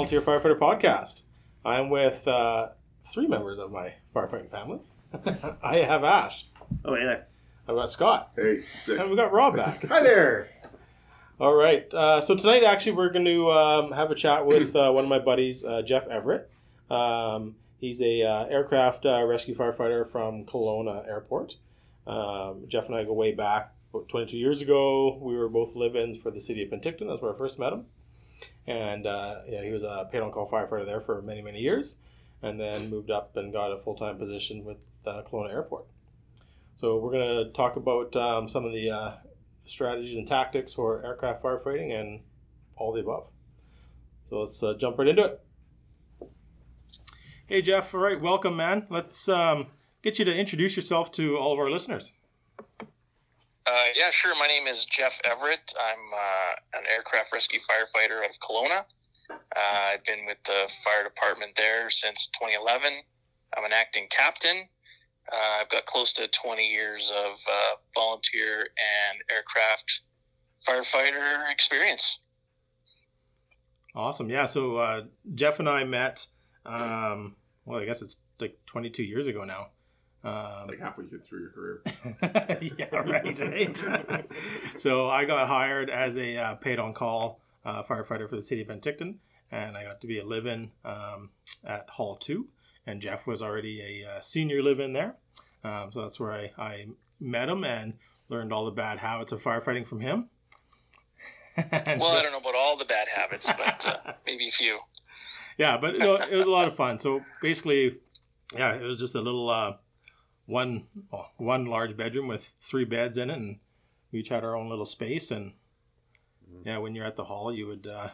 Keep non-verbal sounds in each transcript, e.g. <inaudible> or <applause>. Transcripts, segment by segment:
Volunteer Firefighter Podcast. I'm with uh, three members of my firefighting family. <laughs> I have Ash. Oh yeah. I've got Scott. Hey, sick. And we've got Rob back. <laughs> Hi there. All right. Uh, so tonight, actually, we're going to um, have a chat with uh, one of my buddies, uh, Jeff Everett. Um, he's a uh, aircraft uh, rescue firefighter from Kelowna Airport. Um, Jeff and I go way back. About 22 years ago, we were both live-ins for the city of Penticton. That's where I first met him. And uh, yeah, he was a paid-on-call firefighter there for many, many years, and then moved up and got a full-time position with uh, Kelowna Airport. So we're going to talk about um, some of the uh, strategies and tactics for aircraft firefighting and all the above. So let's uh, jump right into it. Hey Jeff, all right, welcome, man. Let's um, get you to introduce yourself to all of our listeners. Uh, yeah, sure. My name is Jeff Everett. I'm uh, an aircraft rescue firefighter out of Kelowna. Uh, I've been with the fire department there since 2011. I'm an acting captain. Uh, I've got close to 20 years of uh, volunteer and aircraft firefighter experience. Awesome. Yeah. So uh, Jeff and I met. Um, well, I guess it's like 22 years ago now. Um, like halfway through your career. <laughs> yeah, right. eh? <laughs> so I got hired as a uh, paid-on-call uh, firefighter for the city of Penticton, and I got to be a live-in um, at Hall Two. And Jeff was already a uh, senior live-in there, um, so that's where I, I met him and learned all the bad habits of firefighting from him. <laughs> Well, I don't know about all the bad habits, but uh, maybe a few. yeah, but no, it was a lot of fun. So basically, yeah, it was just a little uh, one well, one large bedroom with three beds in it, and we each had our own little space. And yeah, when you're at the hall, you would uh,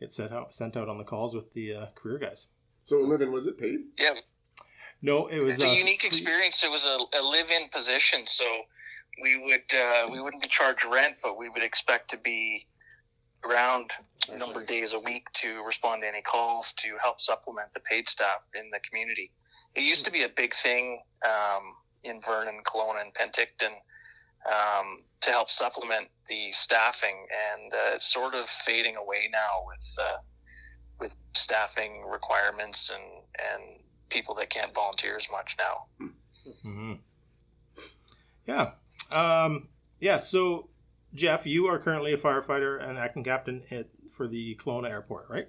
get sent out sent out on the calls with the uh, career guys. So, living was it paid? Yeah, No, it was it's a uh, unique free- experience. It was a, a live-in position, so we would uh, we wouldn't be charged rent, but we would expect to be around a number of days a week to respond to any calls to help supplement the paid staff in the community. It used to be a big thing um, in Vernon, Kelowna, and Penticton um, to help supplement the staffing, and uh, it's sort of fading away now with uh, with staffing requirements and and people that can't volunteer as much now. Mhm. Yeah. Um, yeah. So, Jeff, you are currently a firefighter and acting captain at, for the Kelowna Airport, right?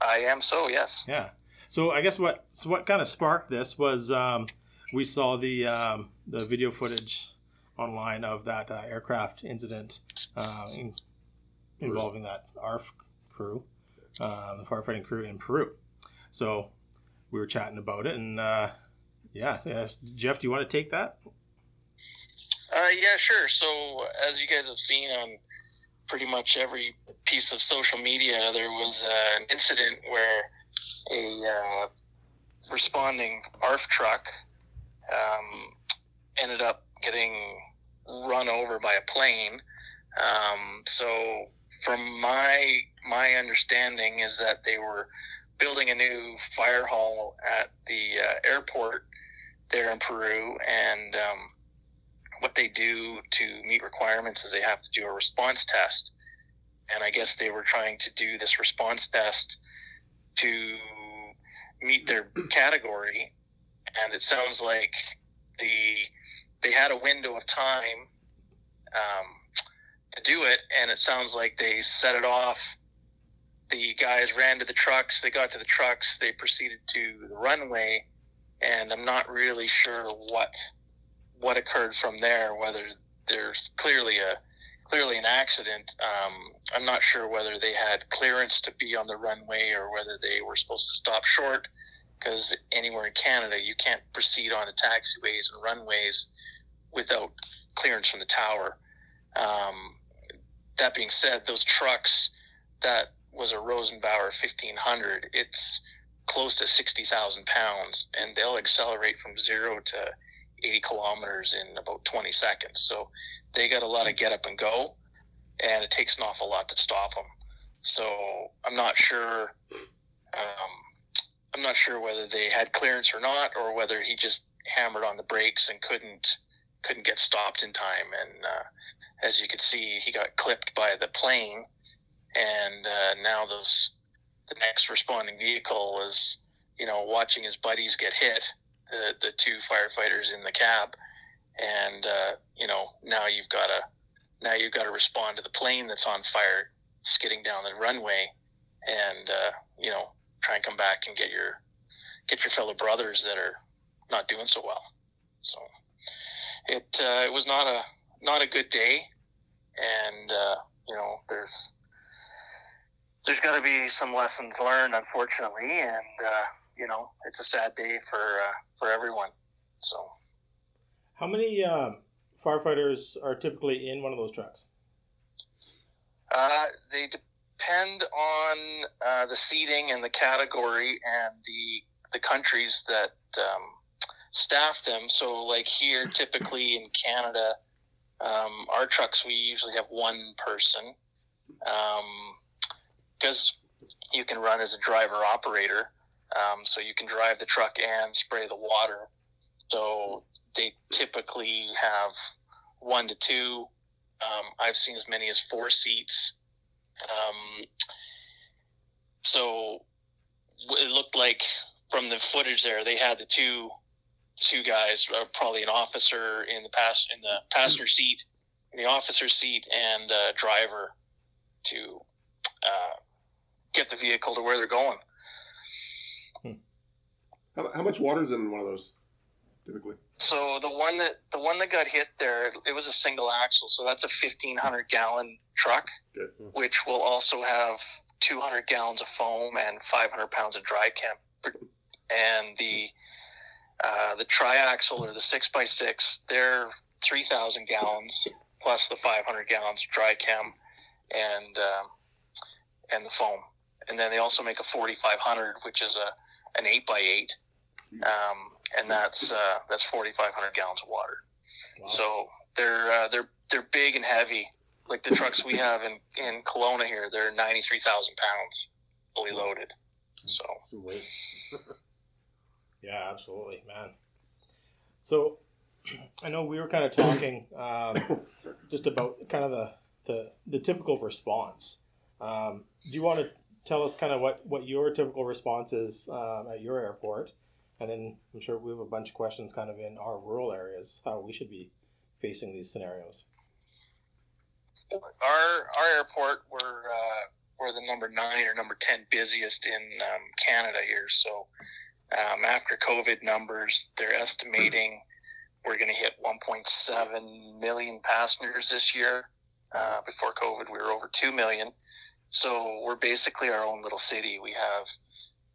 I am so yes. Yeah. So I guess what so what kind of sparked this was um, we saw the um, the video footage online of that uh, aircraft incident uh, in, involving that ARF crew, uh, the firefighting crew in Peru. So we were chatting about it, and uh, yeah, yes. Jeff, do you want to take that? Uh, yeah, sure. So as you guys have seen on pretty much every piece of social media, there was uh, an incident where a uh, responding ARF truck um, ended up getting run over by a plane. Um, so, from my my understanding, is that they were building a new fire hall at the uh, airport there in Peru, and um, what they do to meet requirements is they have to do a response test. And I guess they were trying to do this response test to meet their category. And it sounds like the they had a window of time um, to do it, and it sounds like they set it off. The guys ran to the trucks. They got to the trucks. They proceeded to the runway, and I'm not really sure what what occurred from there. Whether there's clearly a clearly an accident. Um, I'm not sure whether they had clearance to be on the runway or whether they were supposed to stop short. Because anywhere in Canada, you can't proceed on the taxiways and runways without clearance from the tower. Um, that being said, those trucks, that was a Rosenbauer 1500. It's close to 60,000 pounds, and they'll accelerate from zero to 80 kilometers in about 20 seconds. So they got a lot of get up and go, and it takes an awful lot to stop them. So I'm not sure. Um, I'm not sure whether they had clearance or not, or whether he just hammered on the brakes and couldn't couldn't get stopped in time. And uh, as you can see, he got clipped by the plane, and uh, now those the next responding vehicle is you know, watching his buddies get hit, the the two firefighters in the cab, and uh, you know now you've got to now you've got to respond to the plane that's on fire, skidding down the runway, and uh, you know try and come back and get your get your fellow brothers that are not doing so well. So it uh, it was not a not a good day, and uh, you know there's there's got to be some lessons learned, unfortunately, and uh, you know it's a sad day for uh, for everyone. So, how many uh, firefighters are typically in one of those trucks? Uh, they depend on uh, the seating and the category and the the countries that um, staff them. So, like here, typically in Canada, um, our trucks we usually have one person because um, you can run as a driver operator. Um, so you can drive the truck and spray the water. So they typically have one to two. Um, I've seen as many as four seats. Um, so it looked like from the footage there, they had the two two guys, uh, probably an officer in the pass in the passenger seat, in the officer seat, and a driver to uh, get the vehicle to where they're going. How, how much water is in one of those, typically? So the one that the one that got hit there, it was a single axle, so that's a fifteen hundred gallon truck, Good. which will also have two hundred gallons of foam and five hundred pounds of dry chem. And the uh, the triaxle or the six x six, they're three thousand gallons plus the five hundred gallons of dry chem and um, and the foam. And then they also make a forty five hundred, which is a an eight by eight um, and that's uh, that's 4,500 gallons of water. Wow. So they're uh, they're they're big and heavy. Like the trucks we have in in Kelowna here, they're 93,000 pounds, fully loaded. So. <laughs> yeah, absolutely, man. So, <clears throat> I know we were kind of talking um, <coughs> just about kind of the, the the typical response. Um, do you want to tell us kind of what what your typical response is um, at your airport? And then I'm sure we have a bunch of questions kind of in our rural areas, how we should be facing these scenarios. Our our airport, we're uh, we're the number nine or number ten busiest in um, Canada here. So um, after COVID numbers, they're estimating we're going to hit 1.7 million passengers this year. Uh, before COVID, we were over two million. So we're basically our own little city. We have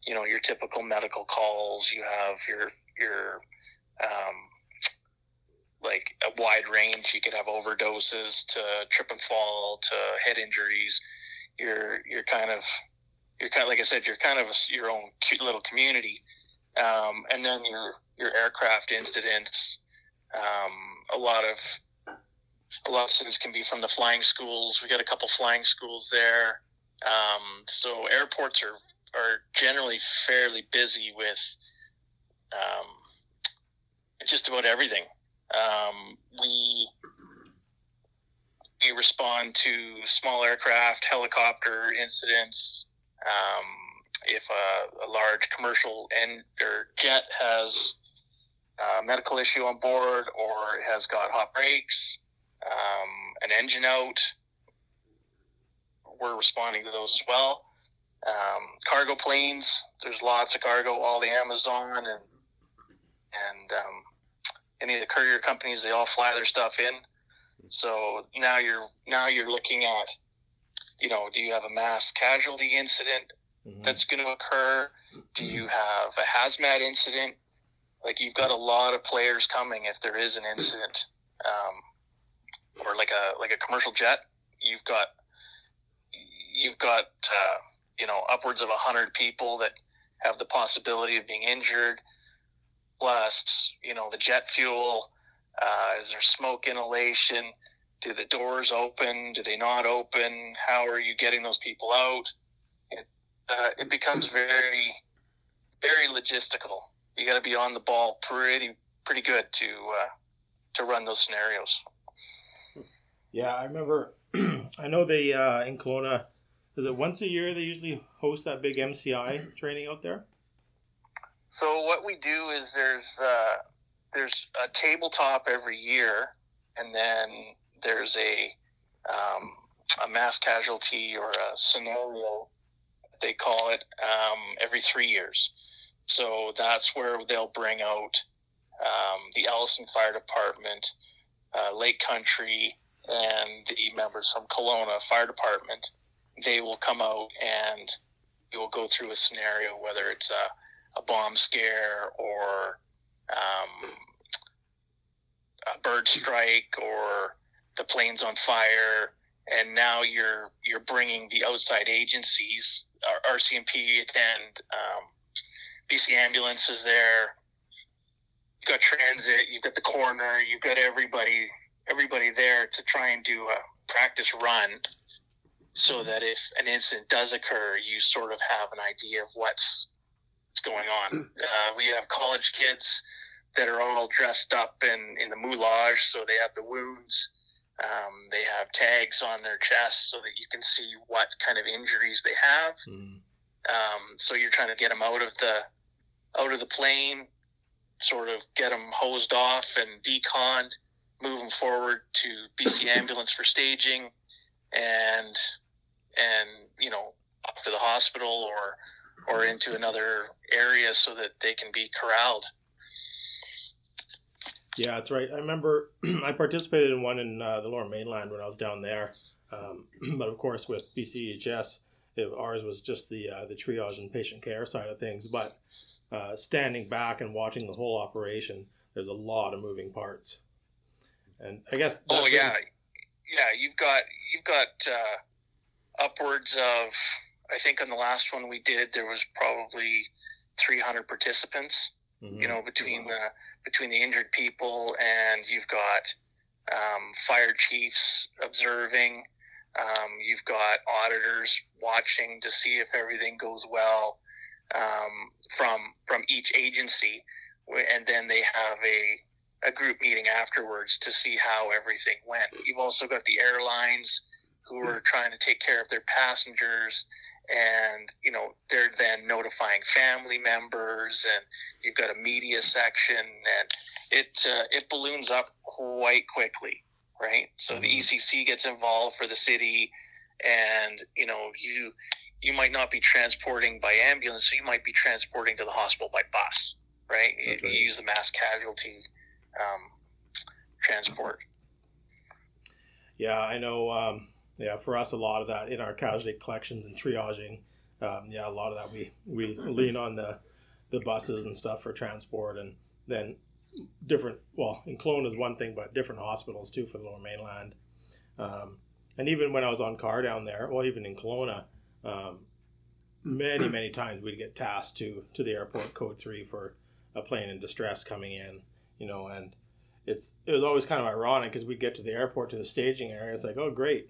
you know your typical medical calls. You have your your um, like a wide range. You could have overdoses to trip and fall to head injuries. You're you're kind of you're kind of like I said. You're kind of a, your own cute little community, um, and then your your aircraft incidents. Um, a lot of a lot of students can be from the flying schools. We got a couple flying schools there. Um, so airports are are generally fairly busy with um, just about everything. Um, we we respond to small aircraft, helicopter incidents. Um, if a, a, large commercial and or jet has a medical issue on board or has got hot brakes, um, an engine out, we're responding to those as well um, cargo planes. There's lots of cargo. All the Amazon and and um, any of the courier companies, they all fly their stuff in. So now you're now you're looking at, you know, do you have a mass casualty incident mm-hmm. that's going to occur? Do you have a hazmat incident? Like you've got a lot of players coming if there is an incident, um, or like a like a commercial jet. You've got you've got uh, you know upwards of 100 people that have the possibility of being injured plus you know the jet fuel uh, is there smoke inhalation? Do the doors open? Do they not open? How are you getting those people out? It, uh, it becomes very very logistical. You got to be on the ball pretty pretty good to uh, to run those scenarios. Yeah i remember <clears throat> i know they uh, in Kelowna is it once a year they usually host that big MCI training out there? So what we do is there's uh, there's a tabletop every year, and then there's a um, a mass casualty or a scenario they call it um, every three years. So that's where they'll bring out um, the Ellison Fire Department, uh, Lake Country, and the members from Kelowna Fire Department. They will come out and you will go through a scenario, whether it's a, a bomb scare or um, a bird strike or the plane's on fire, and now you're you're bringing the outside agencies, our RCMP attend, um, BC ambulance is there. You've got transit, you've got the coroner, you've got everybody everybody there to try and do a practice run so that if an incident does occur, you sort of have an idea of what's, what's going on. Uh, we have college kids that are all dressed up in, in the moulage, so they have the wounds. Um, they have tags on their chests so that you can see what kind of injuries they have. Mm. Um, so you're trying to get them out of the out of the plane, sort of get them hosed off and deconned, move them forward to BC <coughs> ambulance for staging, and and you know up to the hospital or or into another area so that they can be corralled. Yeah, that's right. I remember <clears throat> I participated in one in uh, the Lower Mainland when I was down there. Um, <clears throat> but of course, with BCEHS, it, ours was just the uh, the triage and patient care side of things. But uh, standing back and watching the whole operation, there's a lot of moving parts. And I guess. Oh yeah, really- yeah. You've got you've got uh, upwards of I think on the last one we did there was probably 300 participants. Mhm. you know between the between the injured people and you've got um, fire chiefs observing um, you've got auditors watching to see if everything goes well um, from from each agency and then they have a a group meeting afterwards to see how everything went you've also got the airlines who are trying to take care of their passengers and you know they're then notifying family members and you've got a media section and it uh, it balloons up quite quickly right so the Mhm. ECC gets involved for the city and you know you you might not be transporting by ambulance so you might be transporting to the hospital by bus right You- you use the mass casualty um, transport Yeah, I know. Um, yeah, for us, a lot of that in our casualty collections and triaging. Um, yeah, a lot of that we we lean on the the buses and stuff for transport, and then different. Well, in Kelowna is one thing, but different hospitals too for the Lower Mainland. Um, and even when I was on car down there, well, even in Kelowna, um, many many times we'd get tasked to to the airport code three for a plane in distress coming in, you know, and it's it was always kind of ironic because we get to the airport to the staging area. It's like, oh great,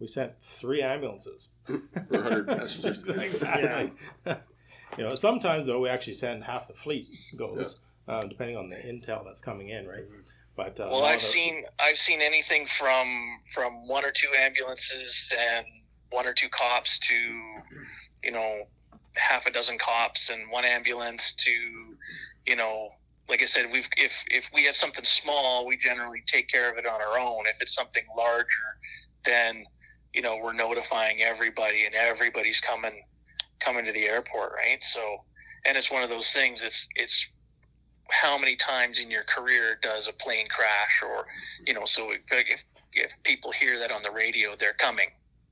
we sent three ambulances. <laughs> For 100 passengers. <laughs> exactly. <laughs> you know, sometimes though we actually send half the fleet goes, um, depending on the intel that's coming in, right? But uh, Well, I've seen I've seen anything from from one or two ambulances and one or two cops to, you know, half a dozen cops and one ambulance to, you know, like I said, we've if if we have something small, we generally take care of it on our own. If it's something larger, then you know we're notifying everybody and everybody's coming coming to the airport, right? So, and it's one of those things. It's it's how many times in your career does a plane crash or you know so if, if, people hear that on the radio they're coming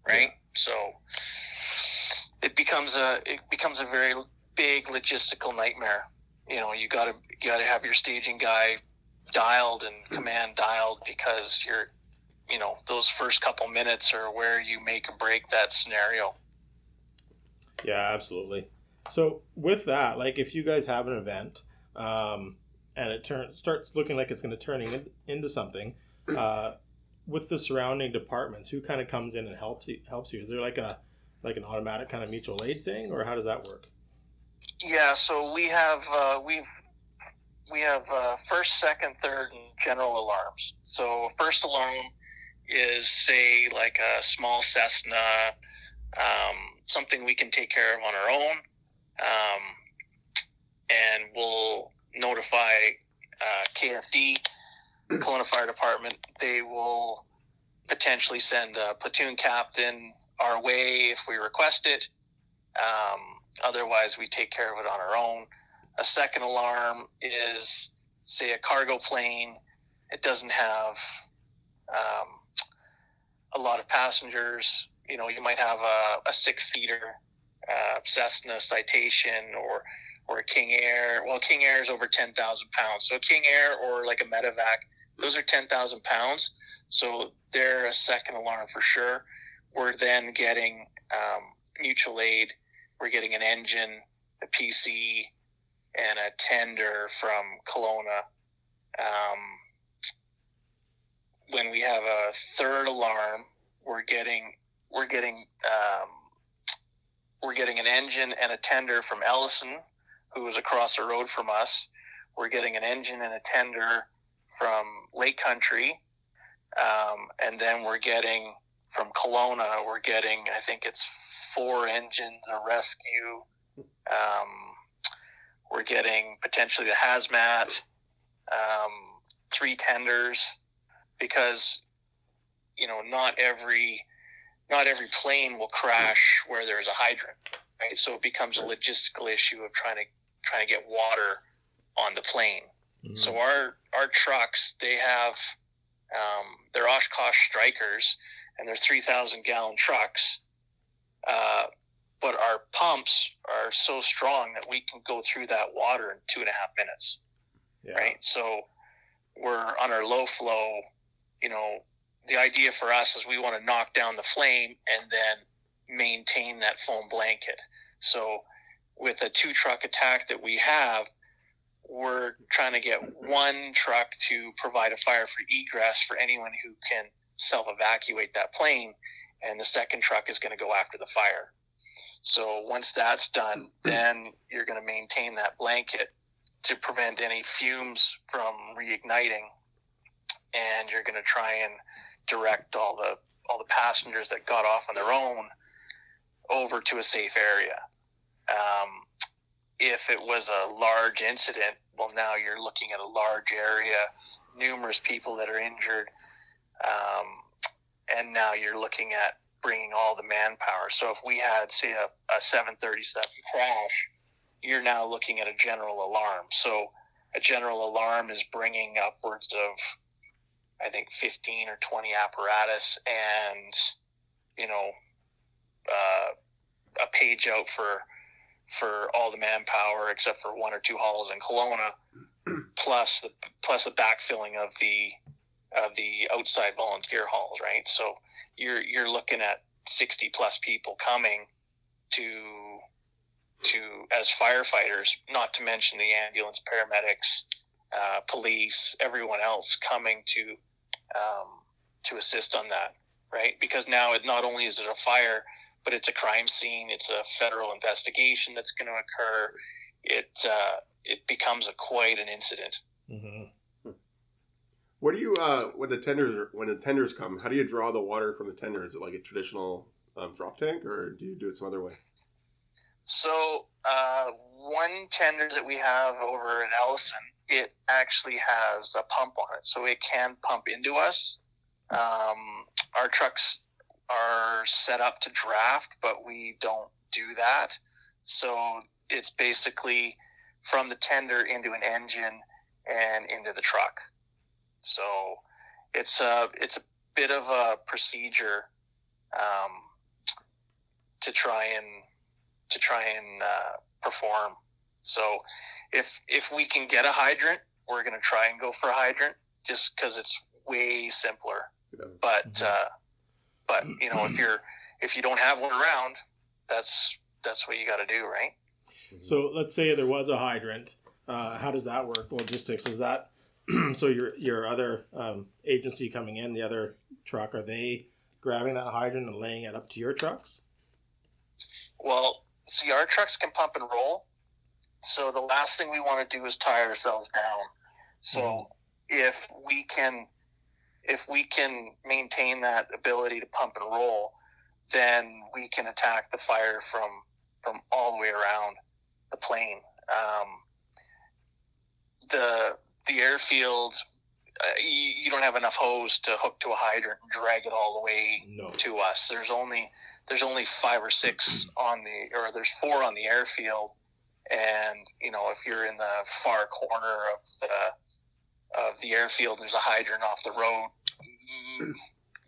right so it becomes a it becomes a very big logistical nightmare you know you gotta you gotta have your staging guy dialed and hmm. command dialed because you're you know those first couple minutes are where you make or break that scenario Yeah, absolutely. So with that, like if you guys have an event um, and it turns starts looking like it's going to turn in, into something, uh, with the surrounding departments, who kind of comes in and helps you, helps you? Is there like a like an automatic kind of mutual aid thing, or how does that work? Yeah, so we have uh, we've we have uh, first, second, third, and general alarms. So first alarm is say like a small Cessna um, something we can take care of on our own, um, and we'll notify uh, KFD, Kelowna Fire Department. They will potentially send a platoon captain our way if we request it. Um, otherwise, we take care of it on our own. A second alarm is, say, a cargo plane. It doesn't have um, a lot of passengers. You know, you might have a, a six seater uh, Cessna Citation or or a King Air. Well, King Air is over ten thousand pounds. So King Air or like a Medevac, those are ten thousand pounds. So they're a second alarm for sure. We're then getting um, mutual aid. We're getting an engine, a PC, and a tender from Kelowna. Um, when we have a third alarm, we're getting we're getting um, we're getting an engine and a tender from Ellison, who is across the road from us. We're getting an engine and a tender from Lake Country, um, and then we're getting from Kelowna. We're getting I think it's four engines, a rescue. Um, we're getting potentially the hazmat, um, three tenders, because you know not every not every plane will crash where there's a hydrant, right? So it becomes a logistical issue of trying to trying to get water on the plane. Mhm. So our our trucks they have um, they're Oshkosh Strikers and they're three thousand gallon trucks, uh, but our pumps are so strong that we can go through that water in two and a half minutes yeah. right? So we're on our low flow. You know, the idea for us is we want to knock down the flame and then maintain that foam blanket. So with a two truck attack that we have, we're trying to get one truck to provide a fire for egress for anyone who can self evacuate that plane, and the second truck is going to go after the fire. So once that's done, mm-hmm. then you're going to maintain that blanket to prevent any fumes from reigniting and you're going to try and direct all the all the passengers that got off on their own over to a safe area um, if it was a large incident well now you're looking at a large area numerous people that are injured um, and now you're looking at bringing all the manpower so if we had say a, a 737 crash you're now looking at a general alarm. So a general alarm is bringing upwards of, I think, 15 or 20 apparatus and, you know, uh, a page out for for all the manpower except for one or two halls in Kelowna, <clears throat> plus the plus the backfilling of the of the outside volunteer halls, right? So you're you're looking at 60 plus people coming to to as firefighters, not to mention the ambulance, paramedics, uh, police, everyone else coming to um, to assist on that, right? Because now it not only is it a fire, but it's a crime scene. It's a federal investigation that's going to occur. It uh, it becomes a quite an incident. Mhm. What do you uh when the tenders are, when the tenders come? How do you draw the water from the tender? Is it like a traditional um, drop tank, or do you do it some other way? So uh, one tender that we have over in Ellison, it actually has a pump on it, so it can pump into us. Um, our trucks are set up to draft, but we don't do that. So it's basically from the tender into an engine and into the truck. So it's a it's a bit of a procedure um, to try and to try and uh, perform. So if if we can get a hydrant, we're going to try and go for a hydrant just because it's way simpler. Yeah. But Mhm. uh, but you know if you're if you don't have one around, that's that's what you got to do, right? So let's say there was a hydrant. Uh, how does that work? Logistics is that <clears throat> so your your other um, agency coming in, the other truck, are they grabbing that hydrant and laying it up to your trucks? Well, see, our trucks can pump and roll. So the last thing we want to do is tie ourselves down. So if we can, if we can maintain that ability to pump and roll, then we can attack the fire from from all the way around the plane. Um, the the airfield, uh, you, you don't have enough hose to hook to a hydrant and drag it all the way No. to us. There's only there's only five or six on the or there's four on the airfield, and you know if you're in the far corner of the of the airfield, there's a hydrant off the road. You,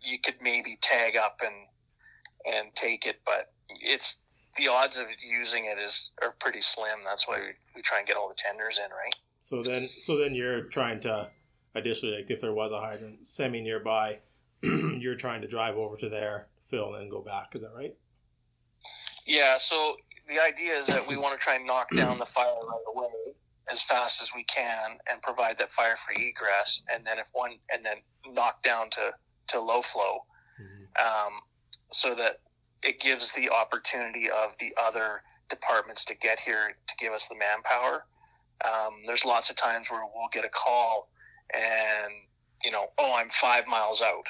you could maybe tag up and and take it, but it's the odds of using it is are pretty slim. That's why we, we try and get all the tenders in, right? So then, so then you're trying to, additionally, like if there was a hydrant semi nearby, <clears throat> you're trying to drive over to there, fill, and then go back. Is that right? Yeah, so the idea is that we want to try and knock down the fire right away as fast as we can and provide that fire free egress and then if one and then knock down to, to low flow um, so that it gives the opportunity of the other departments to get here to give us the manpower. Um, there's lots of times where we'll get a call and you know, oh, I'm five miles out.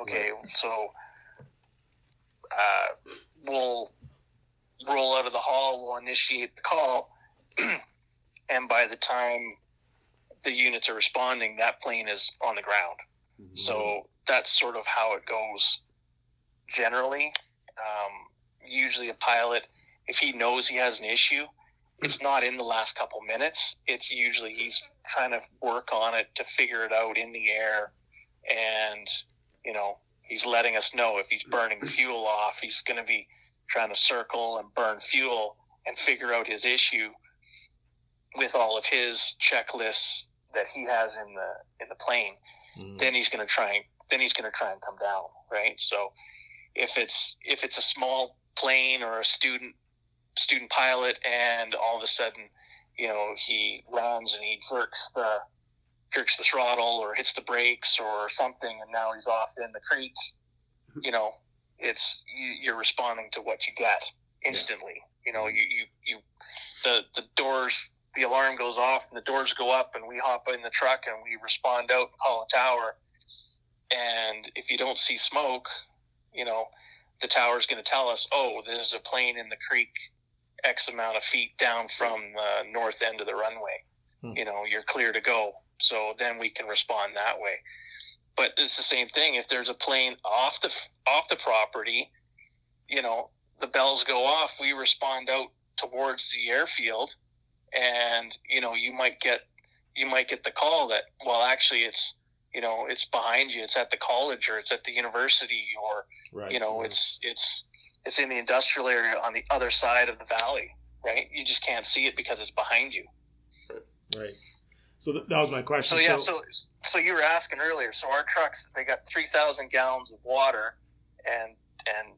Okay, so uh, we'll roll out of the hall, we'll initiate the call, <clears throat> and by the time the units are responding, that plane is on the ground. So that's sort of how it goes generally. Um, usually, a pilot, if he knows he has an issue, it's not in the last couple minutes. It's usually he's trying to work on it to figure it out in the air, and you know he's letting us know if he's burning fuel off. He's going to be trying to circle and burn fuel and figure out his issue with all of his checklists that he has in the in the plane Mhm. then he's going to try and then he's going to try and come down right so if it's if it's a small plane or a student student pilot and all of a sudden you know he lands and he jerks the jerks the throttle or hits the brakes or something and now he's off in the creek you know it's you, you're responding to what you get instantly. You know you, you you the the doors the alarm goes off and the doors go up and we hop in the truck and we respond out and call a tower. And if you don't see smoke you know the tower's going to tell us oh there's a plane in the creek x amount of feet down from the north end of the runway. Hmm. you know you're clear to go. So then we can respond that way but it's the same thing. If there's a plane off the off the property you know the bells go off we respond out towards the airfield and you know you might get you might get the call that well actually it's you know it's behind you. It's at the college or it's at the university or Right. you know it's it's it's in the industrial area on the other side of the valley right? You just can't see it because it's behind you. Right. So th- that was my question. so yeah so so you were asking earlier so our trucks they got 3000 gallons of water and and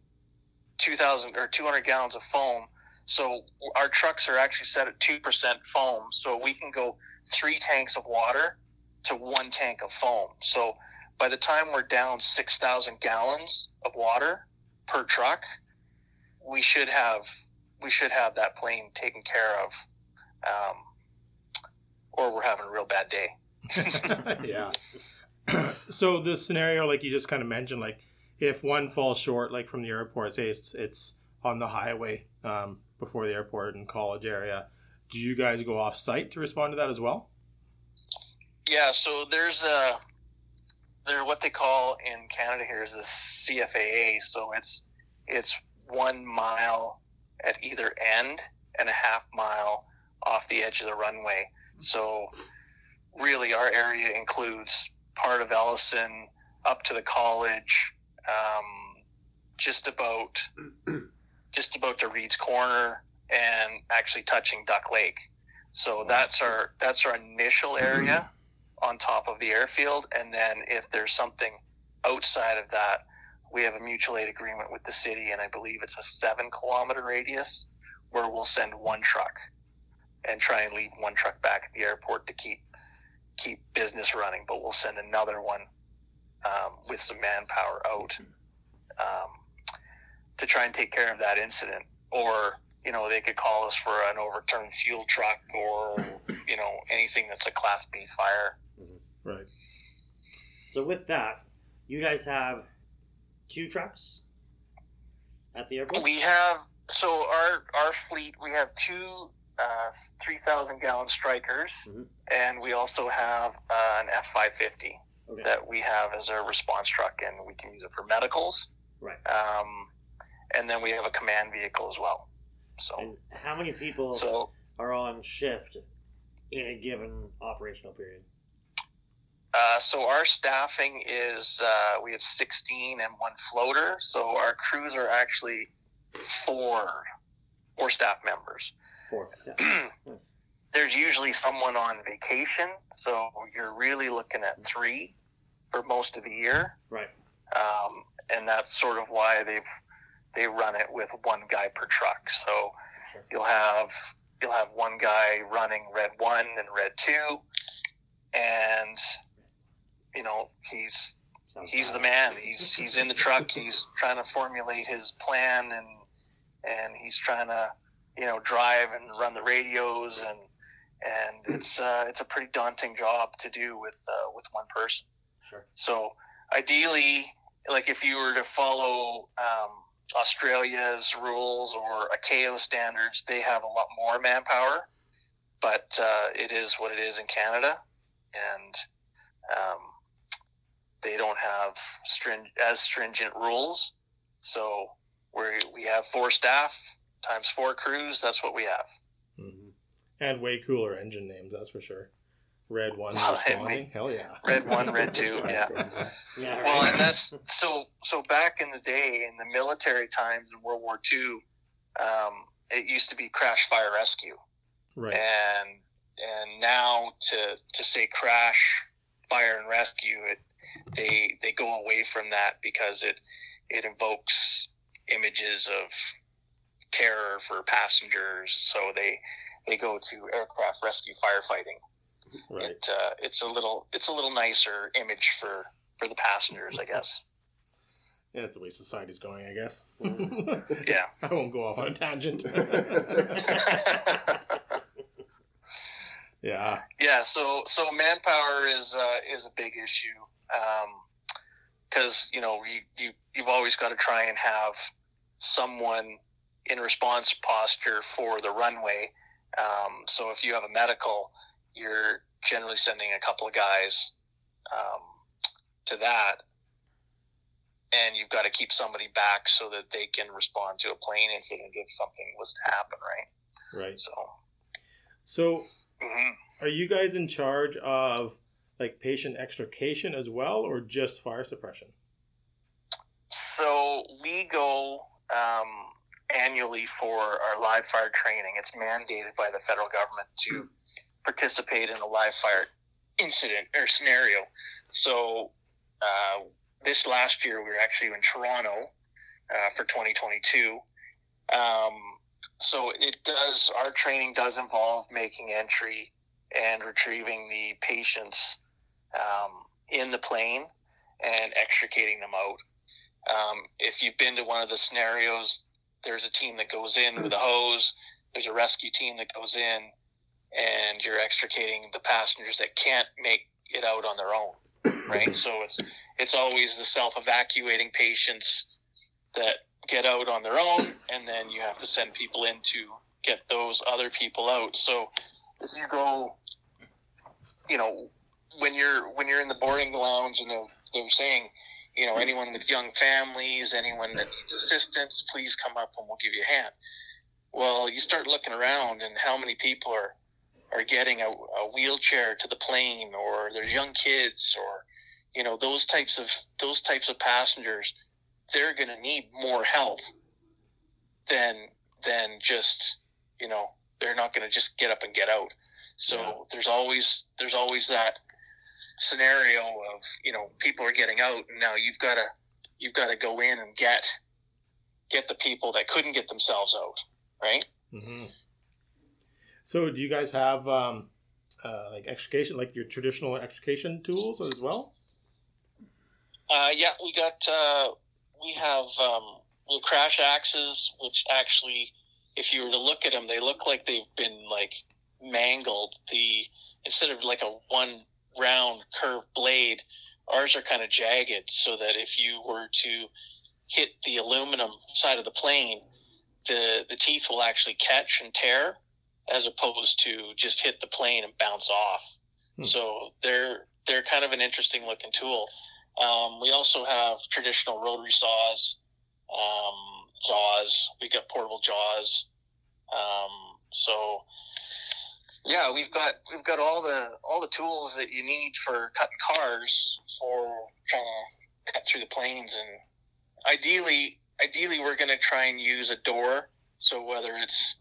2000 or 200 gallons of foam so our trucks are actually set at 2% foam so we can go three tanks of water to one tank of foam so by the time we're down 6000 gallons of water per truck we should have we should have that plane taken care of um, or we're having a real bad day <laughs> yeah. <laughs> so the scenario, like you just kind of mentioned, like if one falls short, like from the airport, say it's it's on the highway um, before the airport and college area, do you guys go off site to respond to that as well? Yeah, so there's a there what they call in Canada here is the CFAA. So it's it's one mile at either end and a half mile off the edge of the runway. So really, our area includes part of Ellison up to the college, um, just about <clears throat> just about to Reid's Corner, and actually touching Duck Lake. So that's our that's our initial area on top of the airfield, and then if there's something outside of that, we have a mutual aid agreement with the city, and I believe it's a seven kilometer radius where we'll send one truck and try and leave one truck back at the airport to keep keep business running, but we'll send another one um, with some manpower out um, to try and take care of that incident, or you know they could call us for an overturned fuel truck or <clears throat> you know anything that's a class B fire. Right. So with that, you guys have two trucks. at the airport? We have so our our fleet. We have two uh, three thousand gallon strikers, Mhm. and we also have uh, an F five fifty Okay. that we have as a response truck, and we can use it for medicals. Right. Um, and then we have a command vehicle as well. So And how many people so are on shift in a given operational period? Uh, so our staffing is uh, we have 16 and one floater. So our crews are actually four four staff members. Four. Yeah. <clears throat> There's usually someone on vacation, so you're really looking at three for most of the year, Right. um, and that's sort of why they've they run it with one guy per truck. So Sure. you'll have you'll have one guy running red one and red two, and you know he's Sounds he's the man. <laughs> He's he's in the truck. He's trying to formulate his plan and and he's trying to you know drive and run the radios and and it's uh, it's a pretty daunting job to do with uh, with one person. Sure. So ideally, like if you were to follow um, Australia's rules or ICAO standards, they have a lot more manpower, but uh, it is what it is in Canada, and um, they don't have string- as stringent rules. So we we have four staff times four crews. That's what we have. hmm And way cooler engine names, that's for sure. Red one <laughs> Well, I responding. mean, Hell yeah. Red one, red <laughs> two, yeah. Yeah. Well, and that's so. So back in the day, in the military times in World War II, um, it used to be crash, fire, rescue, Right. and and now to to say crash, fire, and rescue, it they they go away from that because it it invokes images of terror for passengers. So they they go to aircraft rescue firefighting. Right. It, uh, it's a little it's a little nicer image for for the passengers, I guess. Yeah, that's the way society's going, I guess. <laughs> Yeah. <laughs> I won't go off on a tangent. <laughs> yeah. yeah. So so manpower is uh, is a big issue because you know you, you you've always got to try and have someone in response posture for the runway. Um, so if you have a medical, you're generally sending a couple of guys um, to that. And you've got to keep somebody back so that they can respond to a plane incident if something was to happen, right? Right. So, So, mhm. are you guys in charge of like patient extrication as well, or just fire suppression? So we go um, annually for our live fire training. It's mandated by the federal government to participate in a live fire incident or scenario. So uh, this last year we were actually in Toronto uh, for 2022. Um, so it does. Our training does involve making entry and retrieving the patients um, in the plane and extricating them out. Um, if you've been to one of the scenarios, there's a team that goes in with a hose. There's a rescue team that goes in, and you're extricating the passengers that can't make it out on their own. Right. <laughs> so it's it's always the self-evacuating patients that get out on their own, and then you have to send people in to get those other people out. So if you go, you know, when you're when you're in the boarding lounge and they're, they're saying you know, anyone with young families, anyone that needs assistance, please come up and we'll give you a hand. Well, you start looking around and how many people are are getting a, a wheelchair to the plane or there's young kids or you know those types of those types of passengers they're going to need more help than than just you know they're not going to just get up and get out so Yeah. there's always there's always that scenario of you know people are getting out and now you've got to you've got to go in and get get the people that couldn't get themselves out right? Hmm So, do you guys have um, uh, like extrication, like your traditional extrication tools as well? uh, yeah we got uh, we have um, we have crash axes which actually if you were to look at them they look like they've been like mangled. The instead of like a one round curved blade ours are kind of jagged so that if you were to hit the aluminum side of the plane, the the teeth will actually catch and tear, as opposed to just hit the plane and bounce off. Hmm. So they're they're kind of an interesting looking tool. Um, we also have traditional rotary saws, um, jaws. We got portable jaws. Um, so yeah, we've got we've got all the all the tools that you need for cutting cars for trying to cut through the planes and ideally ideally we're going to try and use a door so whether it's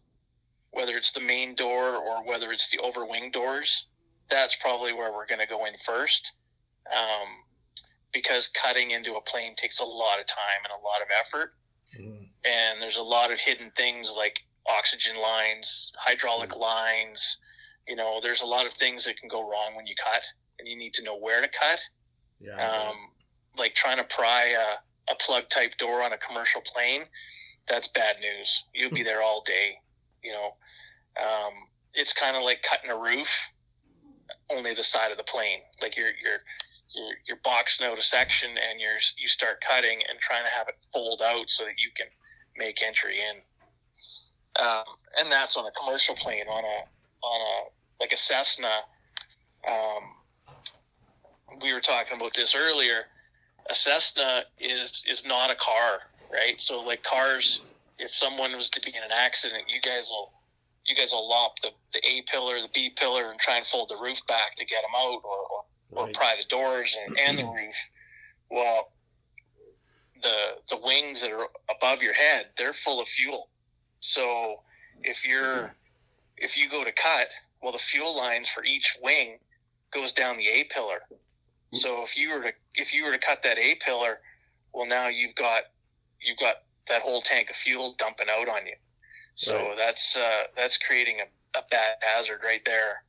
whether it's the main door or whether it's the overwing doors that's probably where we're going to go in first um, because cutting into a plane takes a lot of time and a lot of effort Mm. and there's a lot of hidden things like oxygen lines, hydraulic lines. You know, there's a lot of things that can go wrong when you cut, and you need to know where to cut. Yeah. Um, like trying to pry a, a plug type door on a commercial plane, that's bad news. You'll be there all day. You know, um, it's kind of like cutting a roof, only the side of the plane. Like you're you're you're, you're boxing out a section and you're you start cutting and trying to have it fold out so that you can make entry in. Um, and that's on a commercial plane on a on a like a Cessna. Um, we were talking about this earlier. A Cessna is is not a car, right? So like cars, if someone was to be in an accident, you guys will you guys will lop the, the A pillar, the B pillar, and try and fold the roof back to get them out, or, or or pry the doors and, and the <clears throat> roof. Well, the the wings that are above your head, they're full of fuel. So if you're if you go to cut, well, the fuel lines for each wing goes down the A pillar. So if you were to if you were to cut that A pillar, well, now you've got you've got that whole tank of fuel dumping out on you. So Right. that's uh, that's creating a, a bad hazard right there.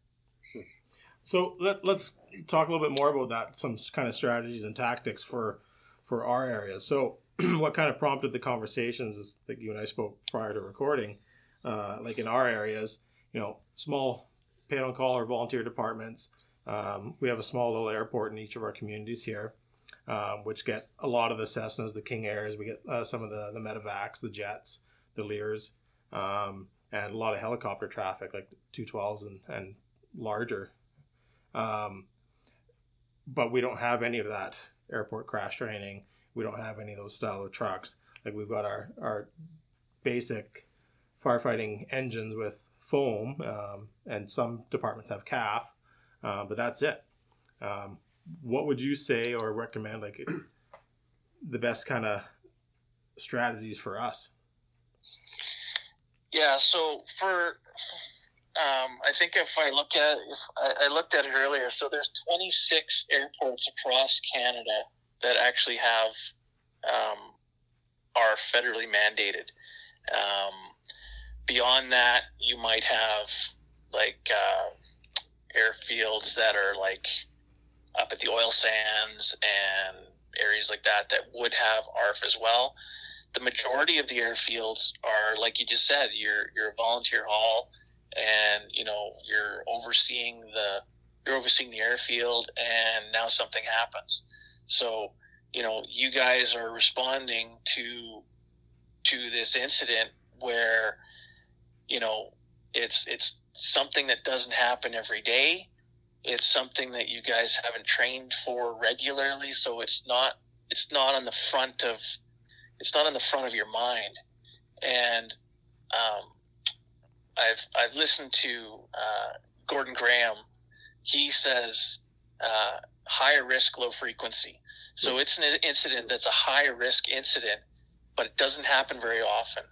So let, let's talk a little bit more about that. Some kind of strategies and tactics for for our areas. So, <clears throat> what kind of prompted the conversations is that you and I spoke prior to recording. Uh, like in our areas, you know, small paid on call or volunteer departments. Um, we have a small little airport in each of our communities here, um, which get a lot of the Cessnas, the King Airs. We get uh, some of the the Medevacs, the Jets, the Lears, um, and a lot of helicopter traffic, like 212s and, and larger um, but we don't have any of that airport crash training. We don't have any of those style of trucks. Like we've got our, our basic firefighting engines with foam, um, and some departments have CAF, uh, but that's it. Um, what would you say or recommend, like the best kind of strategies for us? Yeah, so for um, I think if I look at if I, I looked at it earlier, so there's 26 airports across Canada that actually have um, are federally mandated. Um, beyond that, you might have like uh, airfields that are like up at the oil sands and areas like that that would have ARF as well. The majority of the airfields are like you just said you're you're a volunteer hall and you know you're overseeing the you're overseeing the airfield and now something happens. So you know you guys are responding to to this incident where you know it's it's something that doesn't happen every day it's something that you guys haven't trained for regularly so it's not it's not on the front of it's not on the front of your mind. And um, I've I've listened to uh, Gordon Graham. He says uh, higher risk, low frequency. So it's an incident that's a high risk incident, but it doesn't happen very often.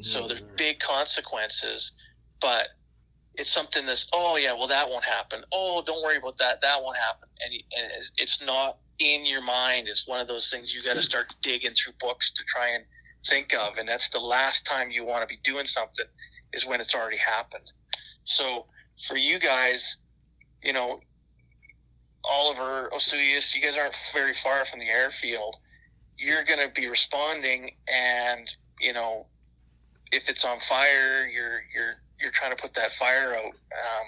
So there's big consequences, but it's something that's oh yeah, well that won't happen. Oh, don't worry about that. That won't happen. And, and it's, it's not in your mind. It's one of those things you got to start digging through books to try and think of, and that's the last time you want to be doing something is when it's already happened. So for you guys, you know, Oliver, Osoyoos, you guys aren't very far from the airfield. You're going to be responding, and you know, if it's on fire, you're you're you're trying to put that fire out. Um,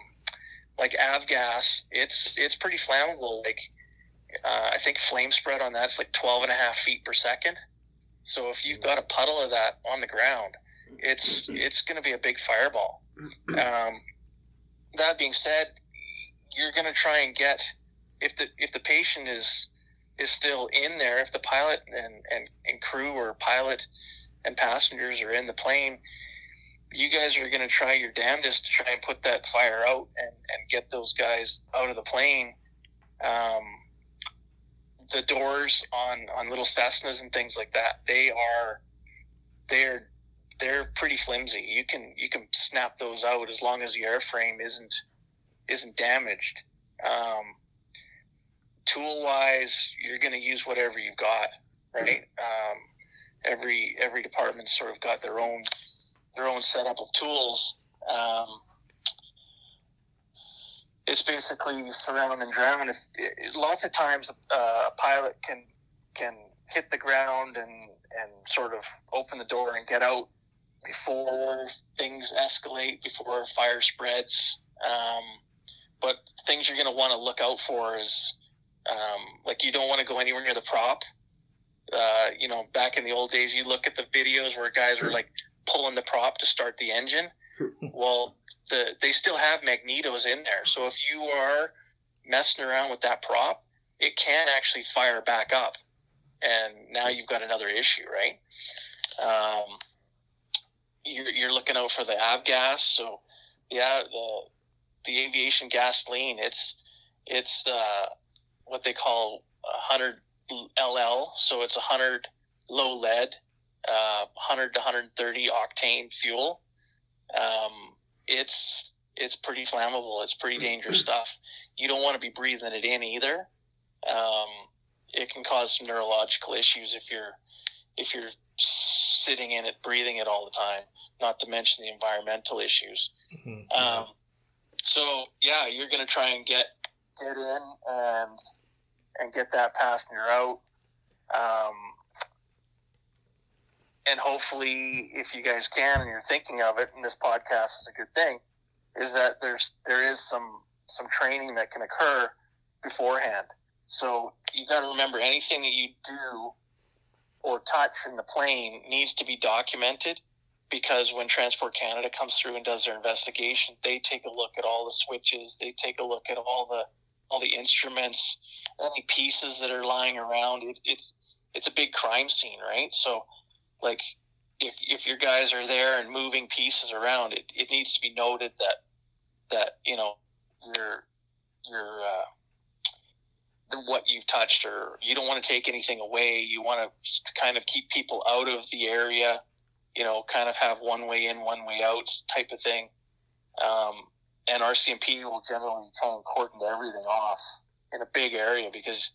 like avgas, it's it's pretty flammable. Like uh, I think flame spread on that's like 12 and a half feet per second. So if you've got a puddle of that on the ground, it's it's going to be a big fireball. Um, that being said, you're going to try and get if the if the patient is is still in there, if the pilot and, and, and crew or pilot and passengers are in the plane, you guys are going to try your damnedest to try and put that fire out and, and get those guys out of the plane. Um, the doors on, on little Cessnas and things like that, they are, they're, they're pretty flimsy. You can, you can snap those out as long as the airframe isn't, isn't damaged. Um, tool wise, you're going to use whatever you've got, right? Um, every every department's sort of got their own their own setup of tools. Um, it's basically surround and drown. If it, lots of times uh, a pilot can can hit the ground and and sort of open the door and get out before things escalate, before fire spreads. Um, but things you're going to want to look out for is um, like you don't want to go anywhere near the prop. Uh, you know, back in the old days, you look at the videos where guys were like pulling the prop to start the engine. <laughs> well, the they still have magnetos in there, so if you are messing around with that prop, it can actually fire back up, and now you've got another issue, right? Um, you're, you're looking out for the avgas, so yeah, the the aviation gasoline, it's it's uh, what they call 100 LL, so it's 100 low lead, uh, 100 to 130 octane fuel. Um, it's it's pretty flammable. It's pretty dangerous <clears throat> stuff. You don't want to be breathing it in either. Um, it can cause some neurological issues if you're if you're sitting in it, breathing it all the time. Not to mention the environmental issues. Mhm. Um, so yeah, you're going to try and get get in and and get that passenger out. Um, and hopefully, if you guys can and you're thinking of it, and this podcast is a good thing, is that there's there is some some training that can occur beforehand. So you got to remember anything that you do or touch in the plane needs to be documented because when Transport Canada comes through and does their investigation, they take a look at all the switches, they take a look at all the all the instruments, any pieces that are lying around. It, it's it's a big crime scene, right? So, like, if if your guys are there and moving pieces around, it, it needs to be noted that that you know your your uh, what you've touched, or you don't want to take anything away. You want to kind of keep people out of the area. You know, kind of have one way in, one way out type of thing. Um, and RCMP will generally try and cordon everything off in a big area because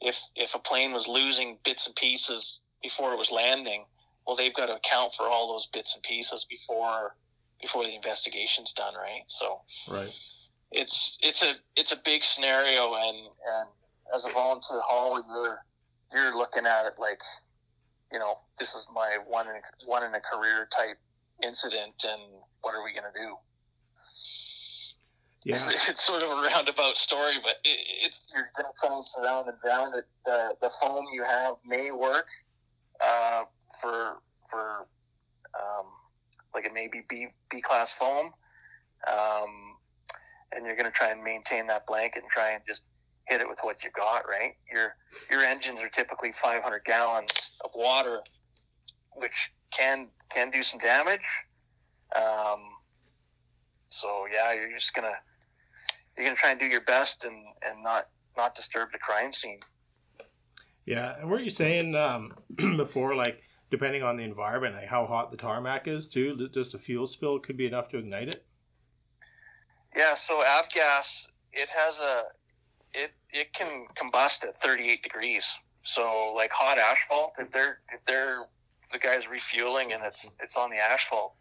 if if a plane was losing bits and pieces before it was landing, well, they've got to account for all those bits and pieces before before the investigation's done, right? So Right. it's it's a it's a big scenario, and and as a volunteer hauler, you're you're looking at it like, you know, this is my one in, one in a career type incident, and what are we gonna do? Yeah. It's, it's sort of a roundabout story, but it, it, you're going to and surround and drown it. The, the foam you have may work uh, for for um, like it may be B, B class foam, um, and you're going to try and maintain that blanket and try and just hit it with what you've got. Right, your your engines are typically 500 gallons of water, which can can do some damage. Um, so yeah, you're just gonna you're gonna try and do your best and and not not disturb the crime scene. Yeah, and were you saying um, <clears throat> before, like depending on the environment, like how hot the tarmac is too, just a fuel spill could be enough to ignite it. Yeah, so avgas it has a it it can combust at 38 degrees. So like hot asphalt, if they're if they're the guys refueling and it's it's on the asphalt,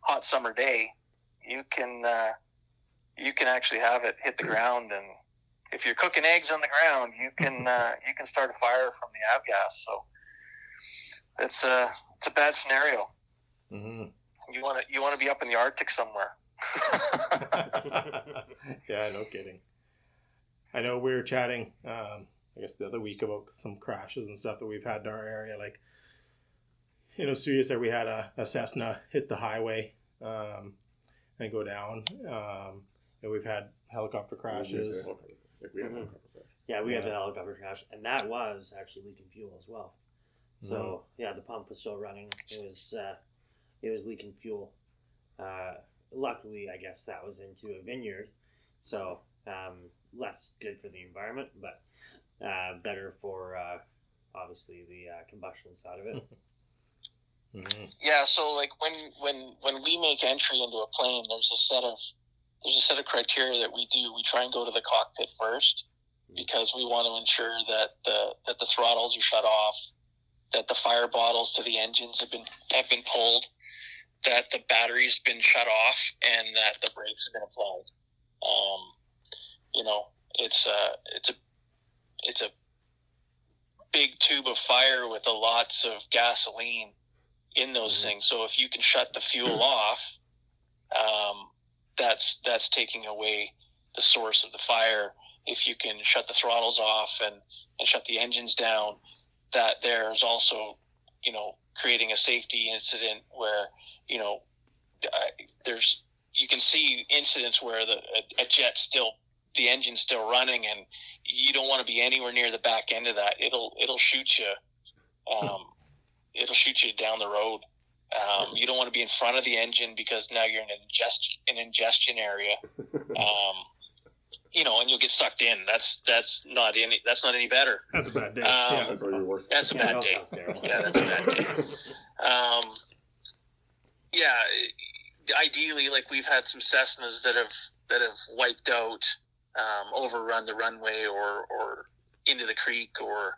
hot summer day, you can uh, you can actually have it hit the ground and if you're cooking eggs on the ground, you can <laughs> uh, you can start a fire from the avgas. So it's a it's a bad scenario. hmm You want to you want to be up in the Arctic somewhere. <laughs> yeah, no kidding. I know we were chatting, um, I guess the other week about some crashes and stuff that we've had in our area. Like you know, serious that we had a, a Cessna hit the highway um, and go down. Um, and we've had helicopter crashes. Like we had a helicopter crash. Yeah, we had the helicopter crash, and that was actually leaking fuel as well. So Mm-hmm. yeah, the pump was still running. It was uh, it was leaking fuel. Uh, luckily, I guess that was into a vineyard, so um, less good for the environment, but uh, better for uh, obviously the uh, combustion side of it. <laughs> Mhm. Yeah, so like when when when we make entry into a plane, there's a set of there's a set of criteria that we do. We try and go to the cockpit first because we want to ensure that the that the throttles are shut off, that the fire bottles to the engines have been have been pulled, that the battery's been shut off, and that the brakes have been applied. Um, you know, it's a it's a it's a big tube of fire with a lots of gasoline in those Mhm. things. So if you can shut the fuel <clears throat> off, um, that's that's taking away the source of the fire. If you can shut the throttles off and, and shut the engines down, that there's also, you know, creating a safety incident where, you know, uh, there's you can see incidents where the a, a jet still the engine's still running and you don't want to be anywhere near the back end of that. It'll it'll shoot you. Um, it'll shoot you down the road. Um, you don't want to be in front of the engine because now you're in an ingestion an ingestion area. <laughs> Um, you know, and you'll get sucked in. That's that's not any that's not any better. That's a bad day. Um, yeah. That's probably worse. That's a bad day. Yeah, that's a bad day. <laughs> Um, yeah, ideally, like we've had some Cessnas that have that have wiped out, um, overrun the runway or or into the creek or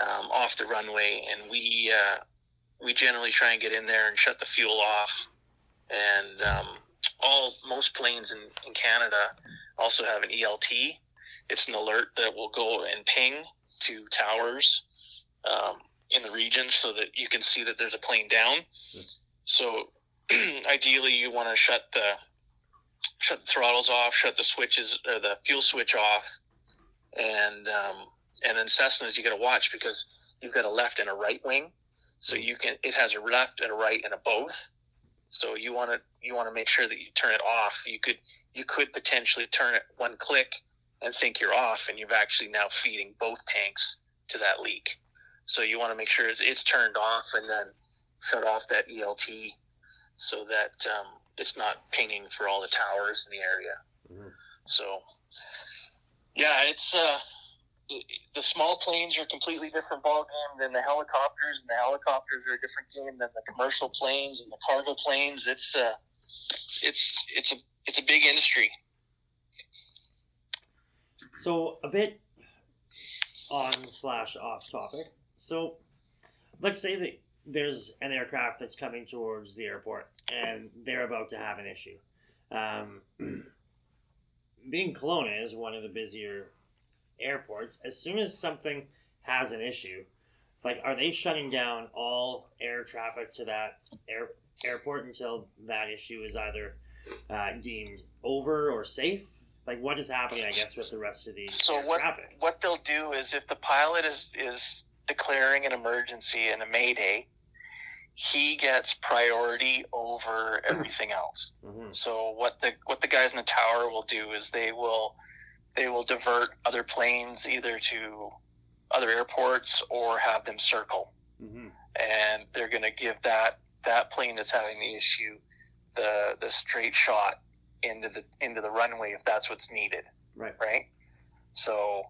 um, off the runway, and we uh, we generally try and get in there and shut the fuel off. And um, all most planes in, in Canada also have an ELT. It's an alert that will go and ping to towers um, in the region so that you can see that there's a plane down. So <clears throat> ideally, you want to shut the shut the throttles off, shut the switches or the fuel switch off, and um, and then Cessnas you got to watch because you've got a left and a right wing, so you can it has a left and a right and a both. So you want to you want to make sure that you turn it off. You could you could potentially turn it one click and think you're off, and you've actually now feeding both tanks to that leak. So you want to make sure it's, it's turned off and then shut off that ELT so that um, it's not pinging for all the towers in the area. Mhm. So yeah, it's uh, the small planes are a completely different ball game than the helicopters, and the helicopters are a different game than the commercial planes and the cargo planes. It's uh, it's it's a it's a big industry. So a bit on slash off topic. So let's say that there's an aircraft that's coming towards the airport and they're about to have an issue. Um, <clears throat> being Kelowna is one of the busier airports. As soon as something has an issue, like are they shutting down all air traffic to that air, airport until that issue is either uh, deemed over or safe? Like what is happening, I guess, with the rest of the So what traffic? what they'll do is if the pilot is is declaring an emergency and a mayday, he gets priority over everything else. hmm So what the what the guys in the tower will do is they will they will divert other planes either to other airports or have them circle, hmm and they're going to give that that plane that's having the issue the the straight shot into the into the runway if that's what's needed Right. right? So,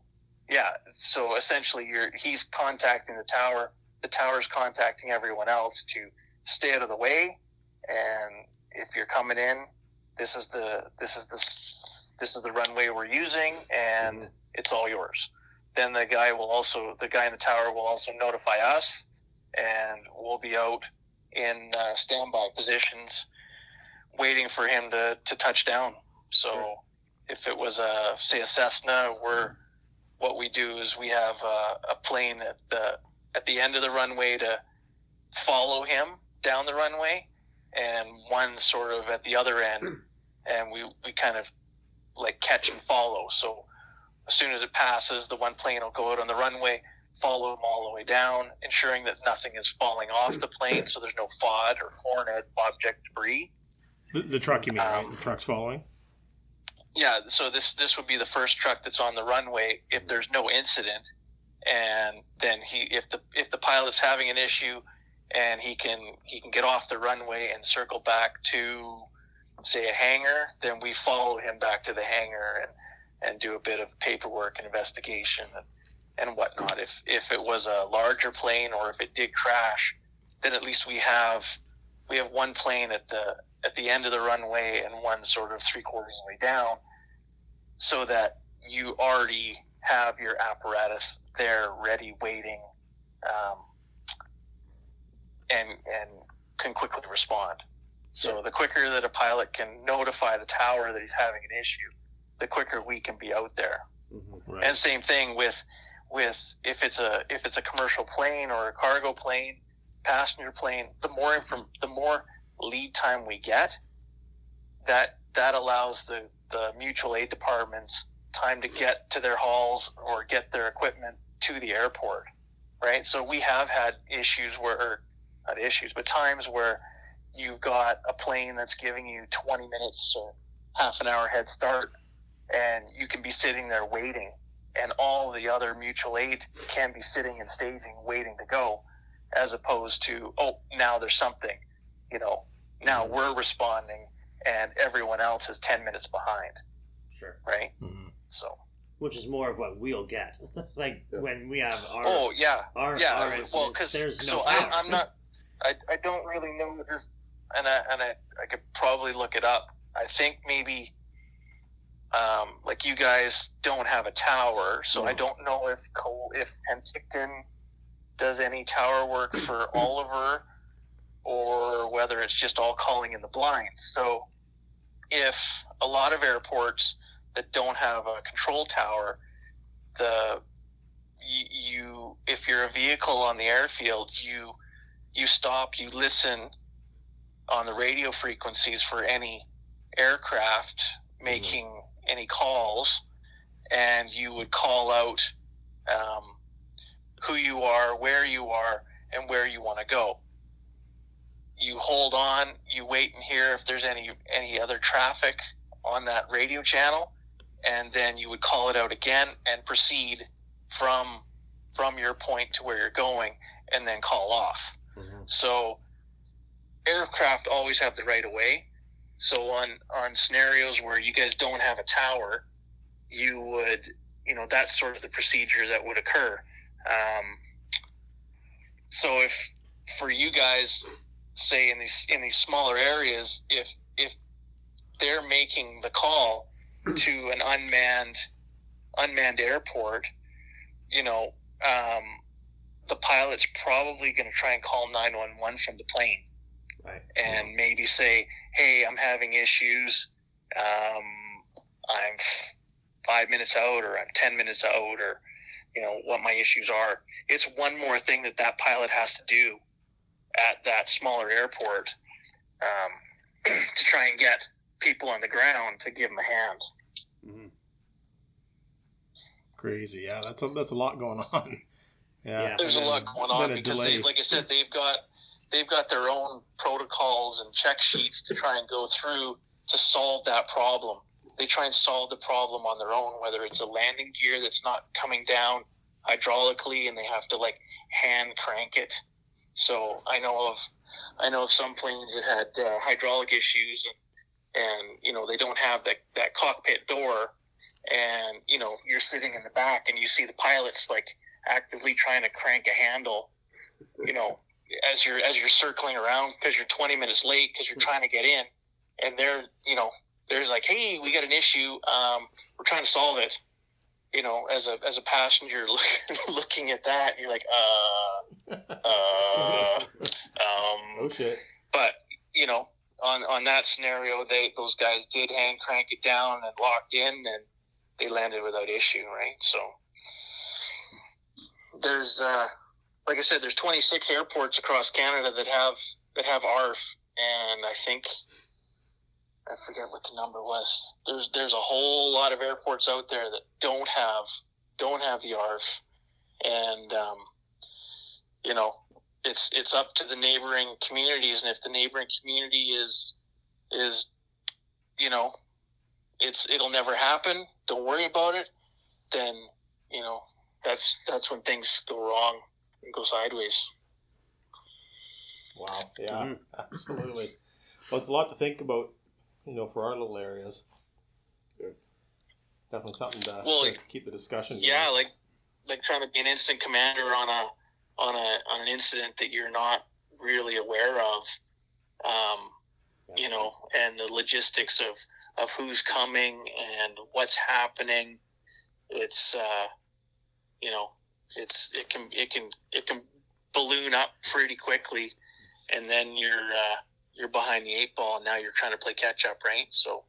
yeah. So essentially, you're he's contacting the tower. The tower's contacting everyone else to stay out of the way. And if you're coming in, this is the this is the this is the runway we're using, and it's all yours. Then the guy will also the guy in the tower will also notify us, and we'll be out in uh, standby positions, waiting for him to to touch down. So Sure. if it was a say a Cessna, we're what we do is we have a, a plane at the at the end of the runway to follow him down the runway, and one sort of at the other end, <clears throat> and we we kind of like catch and follow. So as soon as it passes, the one plane will go out on the runway, follow them all the way down, ensuring that nothing is falling off the plane, so there's no FOD or foreign object debris. The, the truck, you mean, right? Um, The truck's following. Yeah, so this this would be the first truck that's on the runway if there's no incident, and then he if the if the pilot's having an issue, and he can he can get off the runway and circle back to say a hangar, then we follow him back to the hangar and and do a bit of paperwork and investigation and, and whatnot. If if it was a larger plane or if it did crash, then at least we have we have one plane at the at the end of the runway and one sort of three quarters of the way down, so that you already have your apparatus there ready, waiting, um, and and can quickly respond. So the quicker that a pilot can notify the tower that he's having an issue, the quicker we can be out there. Mm-hmm. Right. And same thing with with if it's a if it's a commercial plane or a cargo plane, passenger plane, the more inform, the more lead time we get, that that allows the the mutual aid departments time to get to their halls or get their equipment to the airport, right? So we have had issues where or not issues, but times where you've got a plane that's giving you 20 minutes or half an hour head start and you can be sitting there waiting and all the other mutual aid can be sitting and staging waiting to go as opposed to oh now there's something you know now we're responding and everyone else is 10 minutes behind Sure. right Mhm. so Which is more of what we'll get. <laughs> like Yeah. when we have our oh yeah our, yeah our well because there's so I, I'm not <laughs> I, I don't really know this and I, and I, I could probably look it up. I think maybe um, like you guys don't have a tower so i don't know if Col- if penticton does any tower work <coughs> for oliver or whether it's just all calling in the blinds. So if a lot of airports that don't have a control tower the you, you if you're a vehicle on the airfield you you stop you listen on the radio frequencies for any aircraft making any calls and you would call out um, who you are where you are and where you want to go. You hold on you wait and hear if there's any any other traffic on that radio channel and then you would call it out again and proceed from from your point to where you're going and then call off. Mhm. so aircraft always have the right of way. So on on scenarios where you guys don't have a tower you would you know that's sort of the procedure that would occur. Um, so if for you guys say in these in these smaller areas if if they're making the call to an unmanned unmanned airport you know um, the pilot's probably going to try and call 911 from the plane Right. and maybe say hey i'm having issues um, i'm five minutes out or i'm 10 minutes out or you know what my issues are it's one more thing that that pilot has to do at that smaller airport um, <clears throat> to try and get people on the ground to give them a hand Mhm. Crazy. Yeah, that's a, that's a lot going <laughs> on. Yeah. Yeah. there's a lot going on because they, like I said, they've got they've got their own protocols and check sheets to try and go through to solve that problem. They try and solve the problem on their own, whether it's a landing gear that's not coming down hydraulically and they have to like hand crank it. So I know of I know of some planes that had uh, hydraulic issues and and you know they don't have that that cockpit door and you know you're sitting in the back and you see the pilots like actively trying to crank a handle you know as you're as you're circling around because you're 20 minutes late because you're trying to get in. And they're you know they're like hey we got an issue. Um, we're trying to solve it. You know as a as a passenger <laughs> looking at that you're like uh uh <laughs> um oh shit. but you know on on that scenario they those guys did hand crank it down and locked in and they landed without issue right? So there's uh like i said there's 26 airports across canada that have that have arf and i think i forget what the number was there's there's a whole lot of airports out there that don't have don't have the arf and um, you know, it's it's up to the neighboring communities, and if the neighboring community is is you know, it's it'll never happen. Don't worry about it. Then you know, that's that's when things go wrong and go sideways. Wow. Yeah. Mhm. Absolutely. Well, it's a lot to think about, you know, for our little areas. Yeah. Definitely something to, Well, to keep the discussion. going. Yeah, like like trying to be an incident commander on a on a on an incident that you're not really aware of. Um, you know, and the logistics of, of who's coming and what's happening. It's, uh, you know, it's, it can, it can, it can balloon up pretty quickly and then you're, uh, you're behind the eight ball and now you're trying to play catch up, right? So,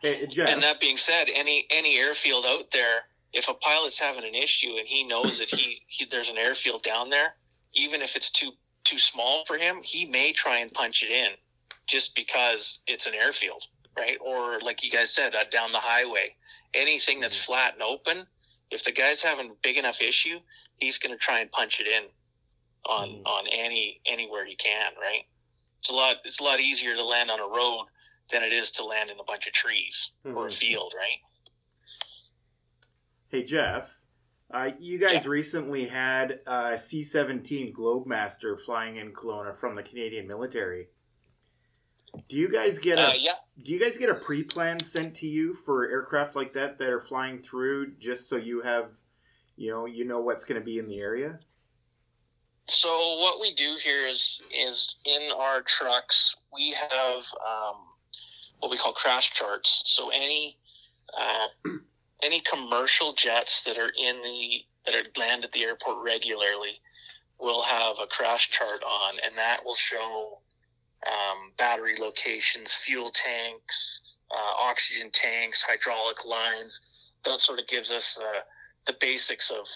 Hey, Jeff. and that being said, any, any airfield out there, if a pilot's having an issue and he knows that he, he there's an airfield down there, even if it's too too small for him, he may try and punch it in just because it's an airfield, right? Or like you guys said, uh, down the highway, anything that's flat and open. If the guy's having a big enough issue, he's going to try and punch it in on Mhm. on any anywhere he can, right? It's a lot. It's a lot easier to land on a road than it is to land in a bunch of trees or a Mhm. field, right? Hey Jeff, uh, you guys recently had a C-17 Globemaster flying in Kelowna from the Canadian military. Do you guys get a Uh, yeah, Do you guys get a pre-plan sent to you for aircraft like that that are flying through, just so you have, you know, you know what's going to be in the area? So what we do here is is in our trucks we have um, what we call crash charts. So any uh, <clears throat> any commercial jets that are in the that are land at the airport regularly will have a crash chart on, and that will show um, battery locations, fuel tanks, uh, oxygen tanks, hydraulic lines. That sort of gives us uh, the basics of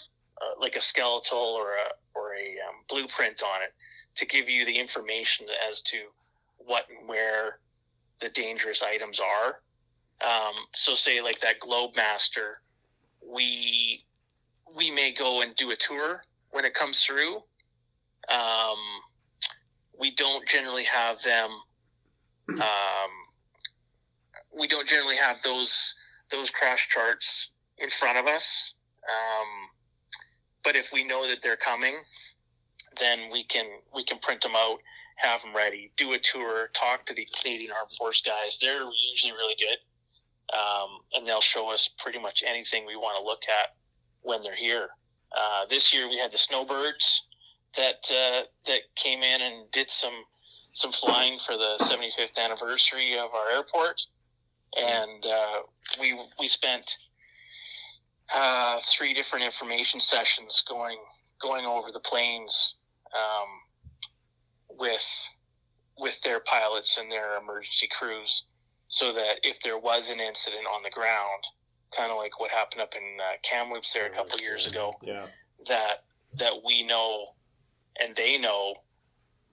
uh, like a skeletal or a or a um, blueprint on it to give you the information as to what and where the dangerous items are. Um, so, say like that Globemaster, we we may go and do a tour when it comes through. Um, we don't generally have them. Um, we don't generally have those those crash charts in front of us. Um, but if we know that they're coming, then we can we can print them out, have them ready, do a tour, talk to the Canadian Armed Force guys. They're usually really good, um, and they'll show us pretty much anything we want to look at when they're here. Uh, this year we had the Snowbirds that uh, that came in and did some some flying for the 75th anniversary of our airport, and uh, we we spent uh, three different information sessions going going over the planes um, with with their pilots and their emergency crews, so that if there was an incident on the ground, kind of like what happened up in uh, Kamloops there a couple of years ago, Yeah. that that we know and they know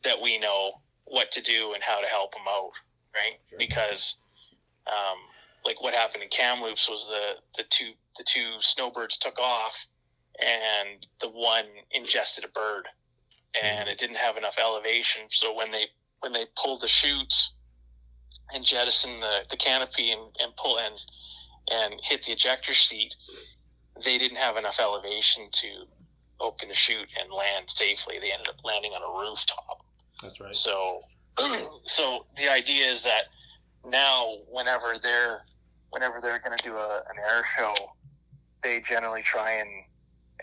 that we know what to do and how to help them out, right? Sure. Because um, like what happened in Kamloops was the the two the two snowbirds took off and the one ingested a bird and it didn't have enough elevation so when they when they pulled the chutes and jettisoned the, the canopy and, and pull and and hit the ejector seat they didn't have enough elevation to open the chute and land safely they ended up landing on a rooftop That's right. so, <clears throat> so the idea is that now, whenever they're whenever they're going to do a, an air show, they generally try and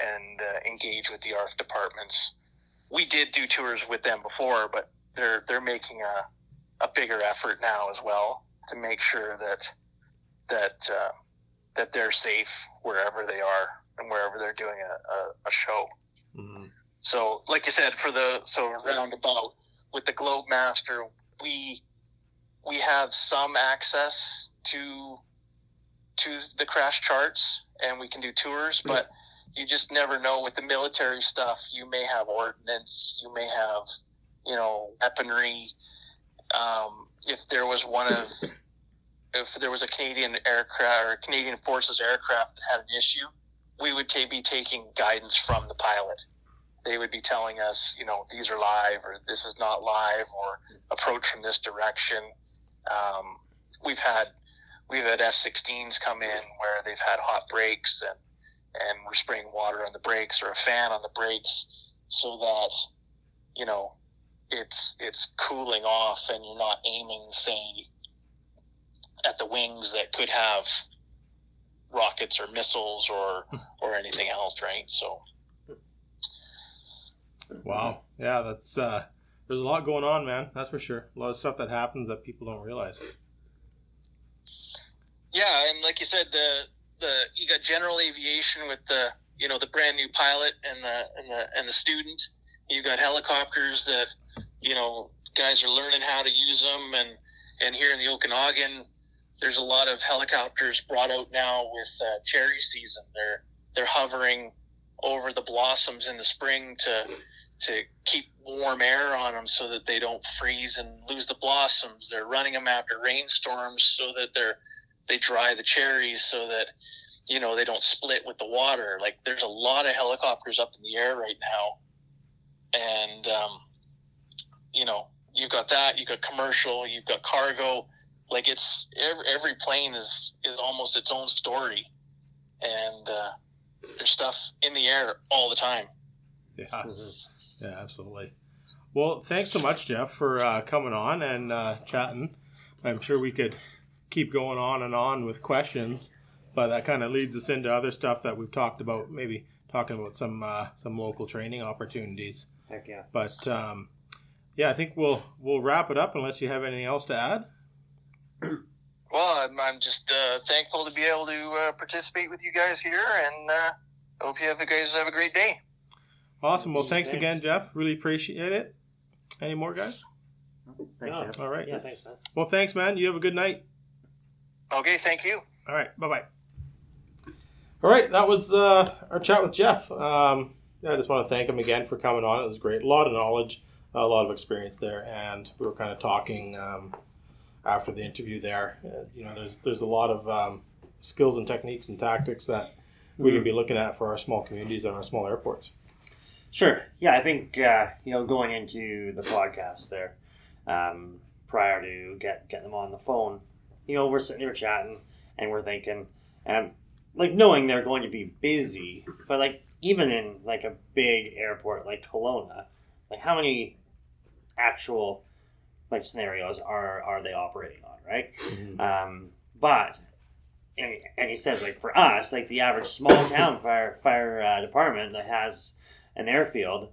and uh, engage with the ARF departments. We did do tours with them before, but they're they're making a a bigger effort now as well to make sure that that uh, that they're safe wherever they are and wherever they're doing a, a, a show. Mhm. So, like you said, for the so roundabout with the Globemaster, we we have some access to to the crash charts, and we can do tours. But you just never know with the military stuff. You may have ordnance. You may have you know weaponry. Um, if there was one of <coughs> if there was a Canadian aircraft or Canadian Forces aircraft that had an issue, we would ta- be taking guidance from the pilot. They would be telling us, you know, these are live or this is not live or approach from this direction. Um, we've had we've had F-16s come in where they've had hot brakes and and we're spraying water on the brakes or a fan on the brakes so that you know it's it's cooling off and you're not aiming say at the wings that could have rockets or missiles or or anything else right so Wow. Yeah, that's uh there's a lot going on, man. That's for sure. A lot of stuff that happens that people don't realize. yeah and like you said the the you got general aviation with the you know the brand new pilot and the and the and the student you got helicopters that you know guys are learning how to use them and and here in the okanagan there's a lot of helicopters brought out now with uh, cherry season. They're they're hovering over the blossoms in the spring to to keep warm air on them so that they don't freeze and lose the blossoms. They're running them after rainstorms so that they're they dry the cherries so that you know they don't split with the water. Like there's a lot of helicopters up in the air right now. And um, you know you've got that you've got commercial you've got cargo like it's every, every plane is is almost its own story and uh, there's stuff in the air all the time Yeah. Mhm. <laughs> Yeah, absolutely. Well, thanks so much, Jeff, for uh, coming on and uh, chatting. I'm sure we could keep going on and on with questions, but that kind of leads us into other stuff that we've talked about. Maybe talking about some uh, some local training opportunities. Heck yeah. But um, yeah, I think we'll we'll wrap it up unless you have anything else to add. Well i'm, I'm just uh, thankful to be able to uh, participate with you guys here and uh, hope you have you guys have a great day Awesome. Well, thanks, Thanks. again, Jeff. Really appreciate it. Any more guys? Thanks, No. Jeff. All right. Yeah, thanks, man. Well, thanks, man. You have a good night. okay thank you All right. Bye bye. All right. That was uh, our chat with Jeff. Um, yeah, I just want to thank him again for coming on. It was great. A lot of knowledge, a lot of experience there, and we were kind of talking um, after the interview there. Uh, you know, there's there's a lot of um, skills and techniques and tactics that we can be looking at for our small communities and our small airports. Sure. Yeah, I think uh, you know going into the podcast there, um, prior to get getting them on the phone, you know, we're sitting here chatting and we're thinking, um, like knowing they're going to be busy, but like even in like a big airport like Kelowna, like how many actual like scenarios are are they operating on, right? Um, but and, and he says like for us, like the average small town fire fire uh, department that has an airfield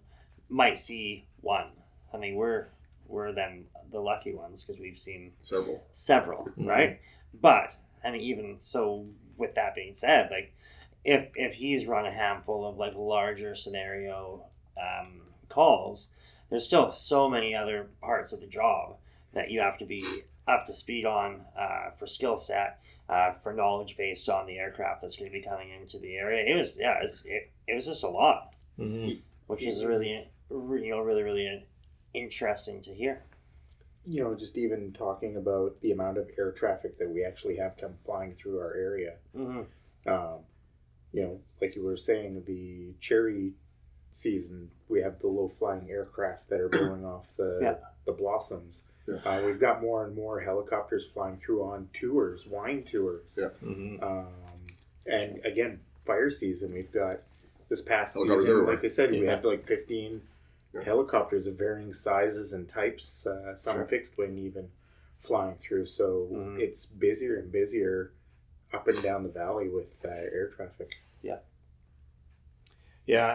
might see one. I mean, we're we're then the lucky ones because we've seen Several. several, Mhm. right? But I mean, even so, with that being said, like if if he's run a handful of like larger scenario um, calls, there's still so many other parts of the job that you have to be up to speed on uh, for skill set, uh, for knowledge based on the aircraft that's going to be coming into the area. It was yeah, it's, it, it was just a lot, Mm-hmm. which is really you know really really interesting to hear. You know, just even talking about the amount of air traffic that we actually have come flying through our area. Mm-hmm. Um, you know, like you were saying, the cherry season, we have the low flying aircraft that are blowing off the Yeah. the blossoms. Yeah. Uh, we've got more and more helicopters flying through on tours, wine tours. Yeah. Mm-hmm. Um, and again, fire season, we've got this past season, everywhere. like I said, we Yeah. have like 15 Yeah. helicopters of varying sizes and types, uh, some Sure. fixed wing even flying through. So Mhm. it's busier and busier up and down the valley with uh, air traffic. Yeah,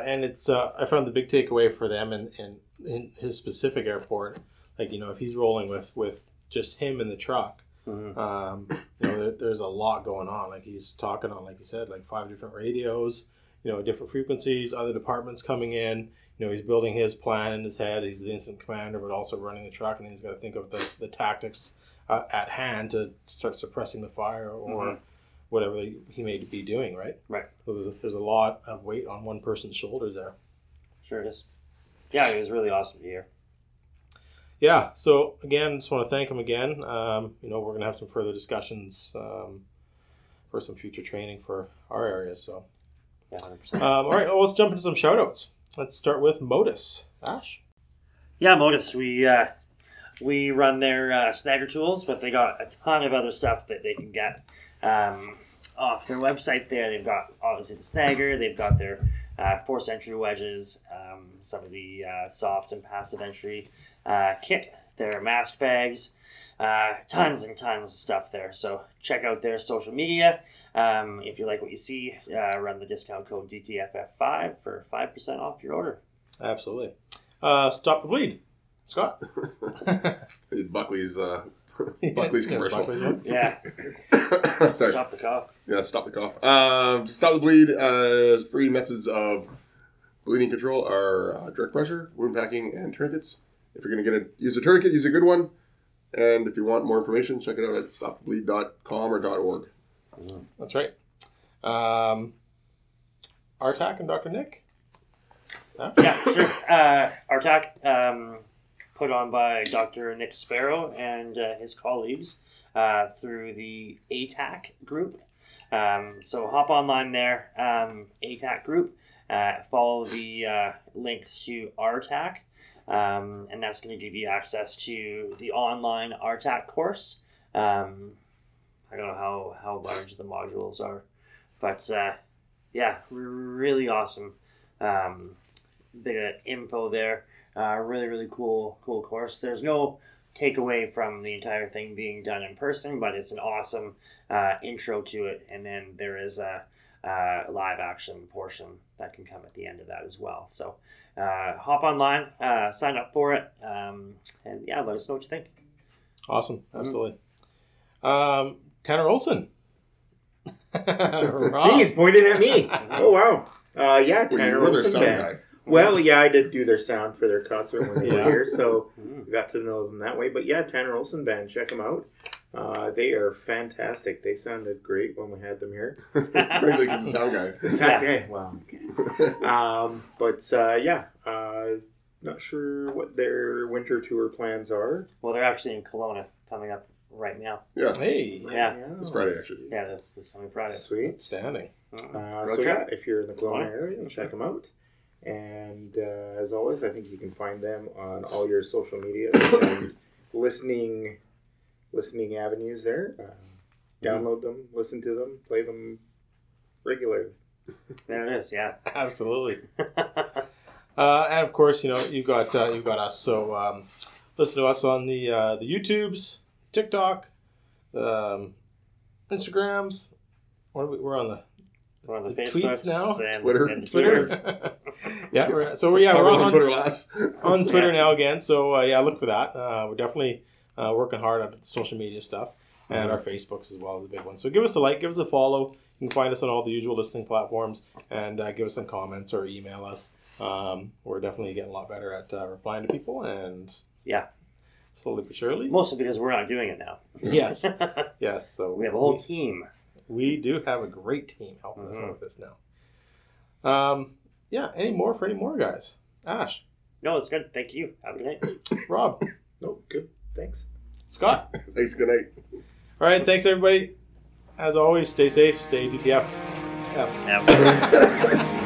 and it's uh, I found the big takeaway for them in, in in his specific airport, like you know if he's rolling with with just him in the truck, Mm-hmm. um, you know there, there's a lot going on. Like he's talking on, like you said, like five different radios, you know, different frequencies, other departments coming in. You know, he's building his plan in his head. He's the incident commander, but also running the truck, and he's got to think of the, the tactics uh, at hand to start suppressing the fire or whatever he may be doing. Right. Right. So there's a, there's a lot of weight on one person's shoulders there. Sure it is. Yeah, it was really awesome to hear. Yeah. So again, just want to thank him again. Um, you know, we're gonna have some further discussions um, for some future training for our area. So Yeah, 100%. Um, all right, well, let's jump into some shout outs. Let's start with Modus. Ash? Yeah, Modus. We uh, we run their uh, snagger tools, but they got a ton of other stuff that they can get um, off their website. There, they've got obviously the snagger. They've got their uh, force entry wedges, um, some of the uh, soft and passive entry uh, kit, their mask bags, uh, tons and tons of stuff there. So check out their social media. Um, if you like what you see, uh, run the discount code DTFF5 for 5% off your order. Absolutely. Uh, Stop the Bleed. Scott? <laughs> <laughs> Buckley's uh, <laughs> Buckley's Yeah, commercial. Buckley's one. Yeah, <laughs> Sorry. stop the cough. Yeah, stop the cough. Um, stop the bleed. Uh, three methods of bleeding control are uh, direct pressure, wound packing, and tourniquets. If you're going to get a use a tourniquet, use a good one. And if you want more information, check it out at stopthebleed.com or .org. That's right. Um, RTAC and Dr. Nick? Yeah, sure. Uh, RTAC, um, put on by Dr. Nick Sparrow and uh, his colleagues uh, through the ATAC group. Um, so hop online there, um, ATAC group. Uh, follow the uh, links to RTAC, um, and that's going to give you access to the online RTAC course. Um, I don't know how, how large the modules are, but uh, yeah, really awesome. Um, bit of info there. Uh, really, really cool, cool course. There's no takeaway from the entire thing being done in person, but it's an awesome uh, intro to it. And then there is a, uh live action portion that can come at the end of that as well. So uh, hop online, uh, sign up for it, um, and yeah, let us know what you think. Awesome. Absolutely. Um, Tanner Olson. He's pointing at me. <laughs> Oh wow. Uh, yeah, Tanner you Olson sound band. guy. Well, yeah, I did do their sound for their concert when they Yeah. were here, so <laughs> Mm. we got to know them that way. But yeah, Tanner Olson band, check them out. Uh, they are fantastic. They sounded great when we had them here. <laughs> Maybe like he's a sound guy. Okay, well, okay. um, but uh, yeah, uh, not sure what their winter tour plans are. Well, they're actually in Kelowna coming up right now. Yeah, Hey. Yeah. it's Friday actually. Yeah, this this coming Friday. Sweet. Outstanding. Uh, so trip? yeah, if you're in the Kelowna Kelowna? area, check them out. And uh, as always, I think you can find them on all your social media and listening listening avenues there. Uh, download them, listen to them, play them regularly. There it is. Yeah. <laughs> Absolutely. <laughs> Uh, and of course, you know you've got uh, you got us. So um, listen to us on the uh, the YouTubes, TikTok, um, Instagrams. What are we, we're on the We're on the, The Facebooks tweets now? and, Twitter. and Twitter. <laughs> Yeah, we're, so we're yeah I we're on, on on Twitter last. <laughs> on Twitter Yeah. now again. So uh, yeah, look for that. Uh, we're definitely uh, working hard on the social media stuff and our Facebooks as well is a big one. So give us a like, give us a follow. You can find us on all the usual listening platforms and uh, give us some comments or email us. Um, we're definitely getting a lot better at uh, replying to people and Yeah. slowly but surely. Mostly because we're not doing it now. Yes, <laughs> yes. So we have a whole team. We do have a great team helping us Mhm. out with this now. Um, yeah. Any more for any more guys? Ash, No, it's good. Thank you. Have a good night. <coughs> Rob, No, good. Thanks. Scott. <laughs> Thanks. Good night. All right, thanks everybody. As always, stay safe, stay DTF. F. Have- <laughs>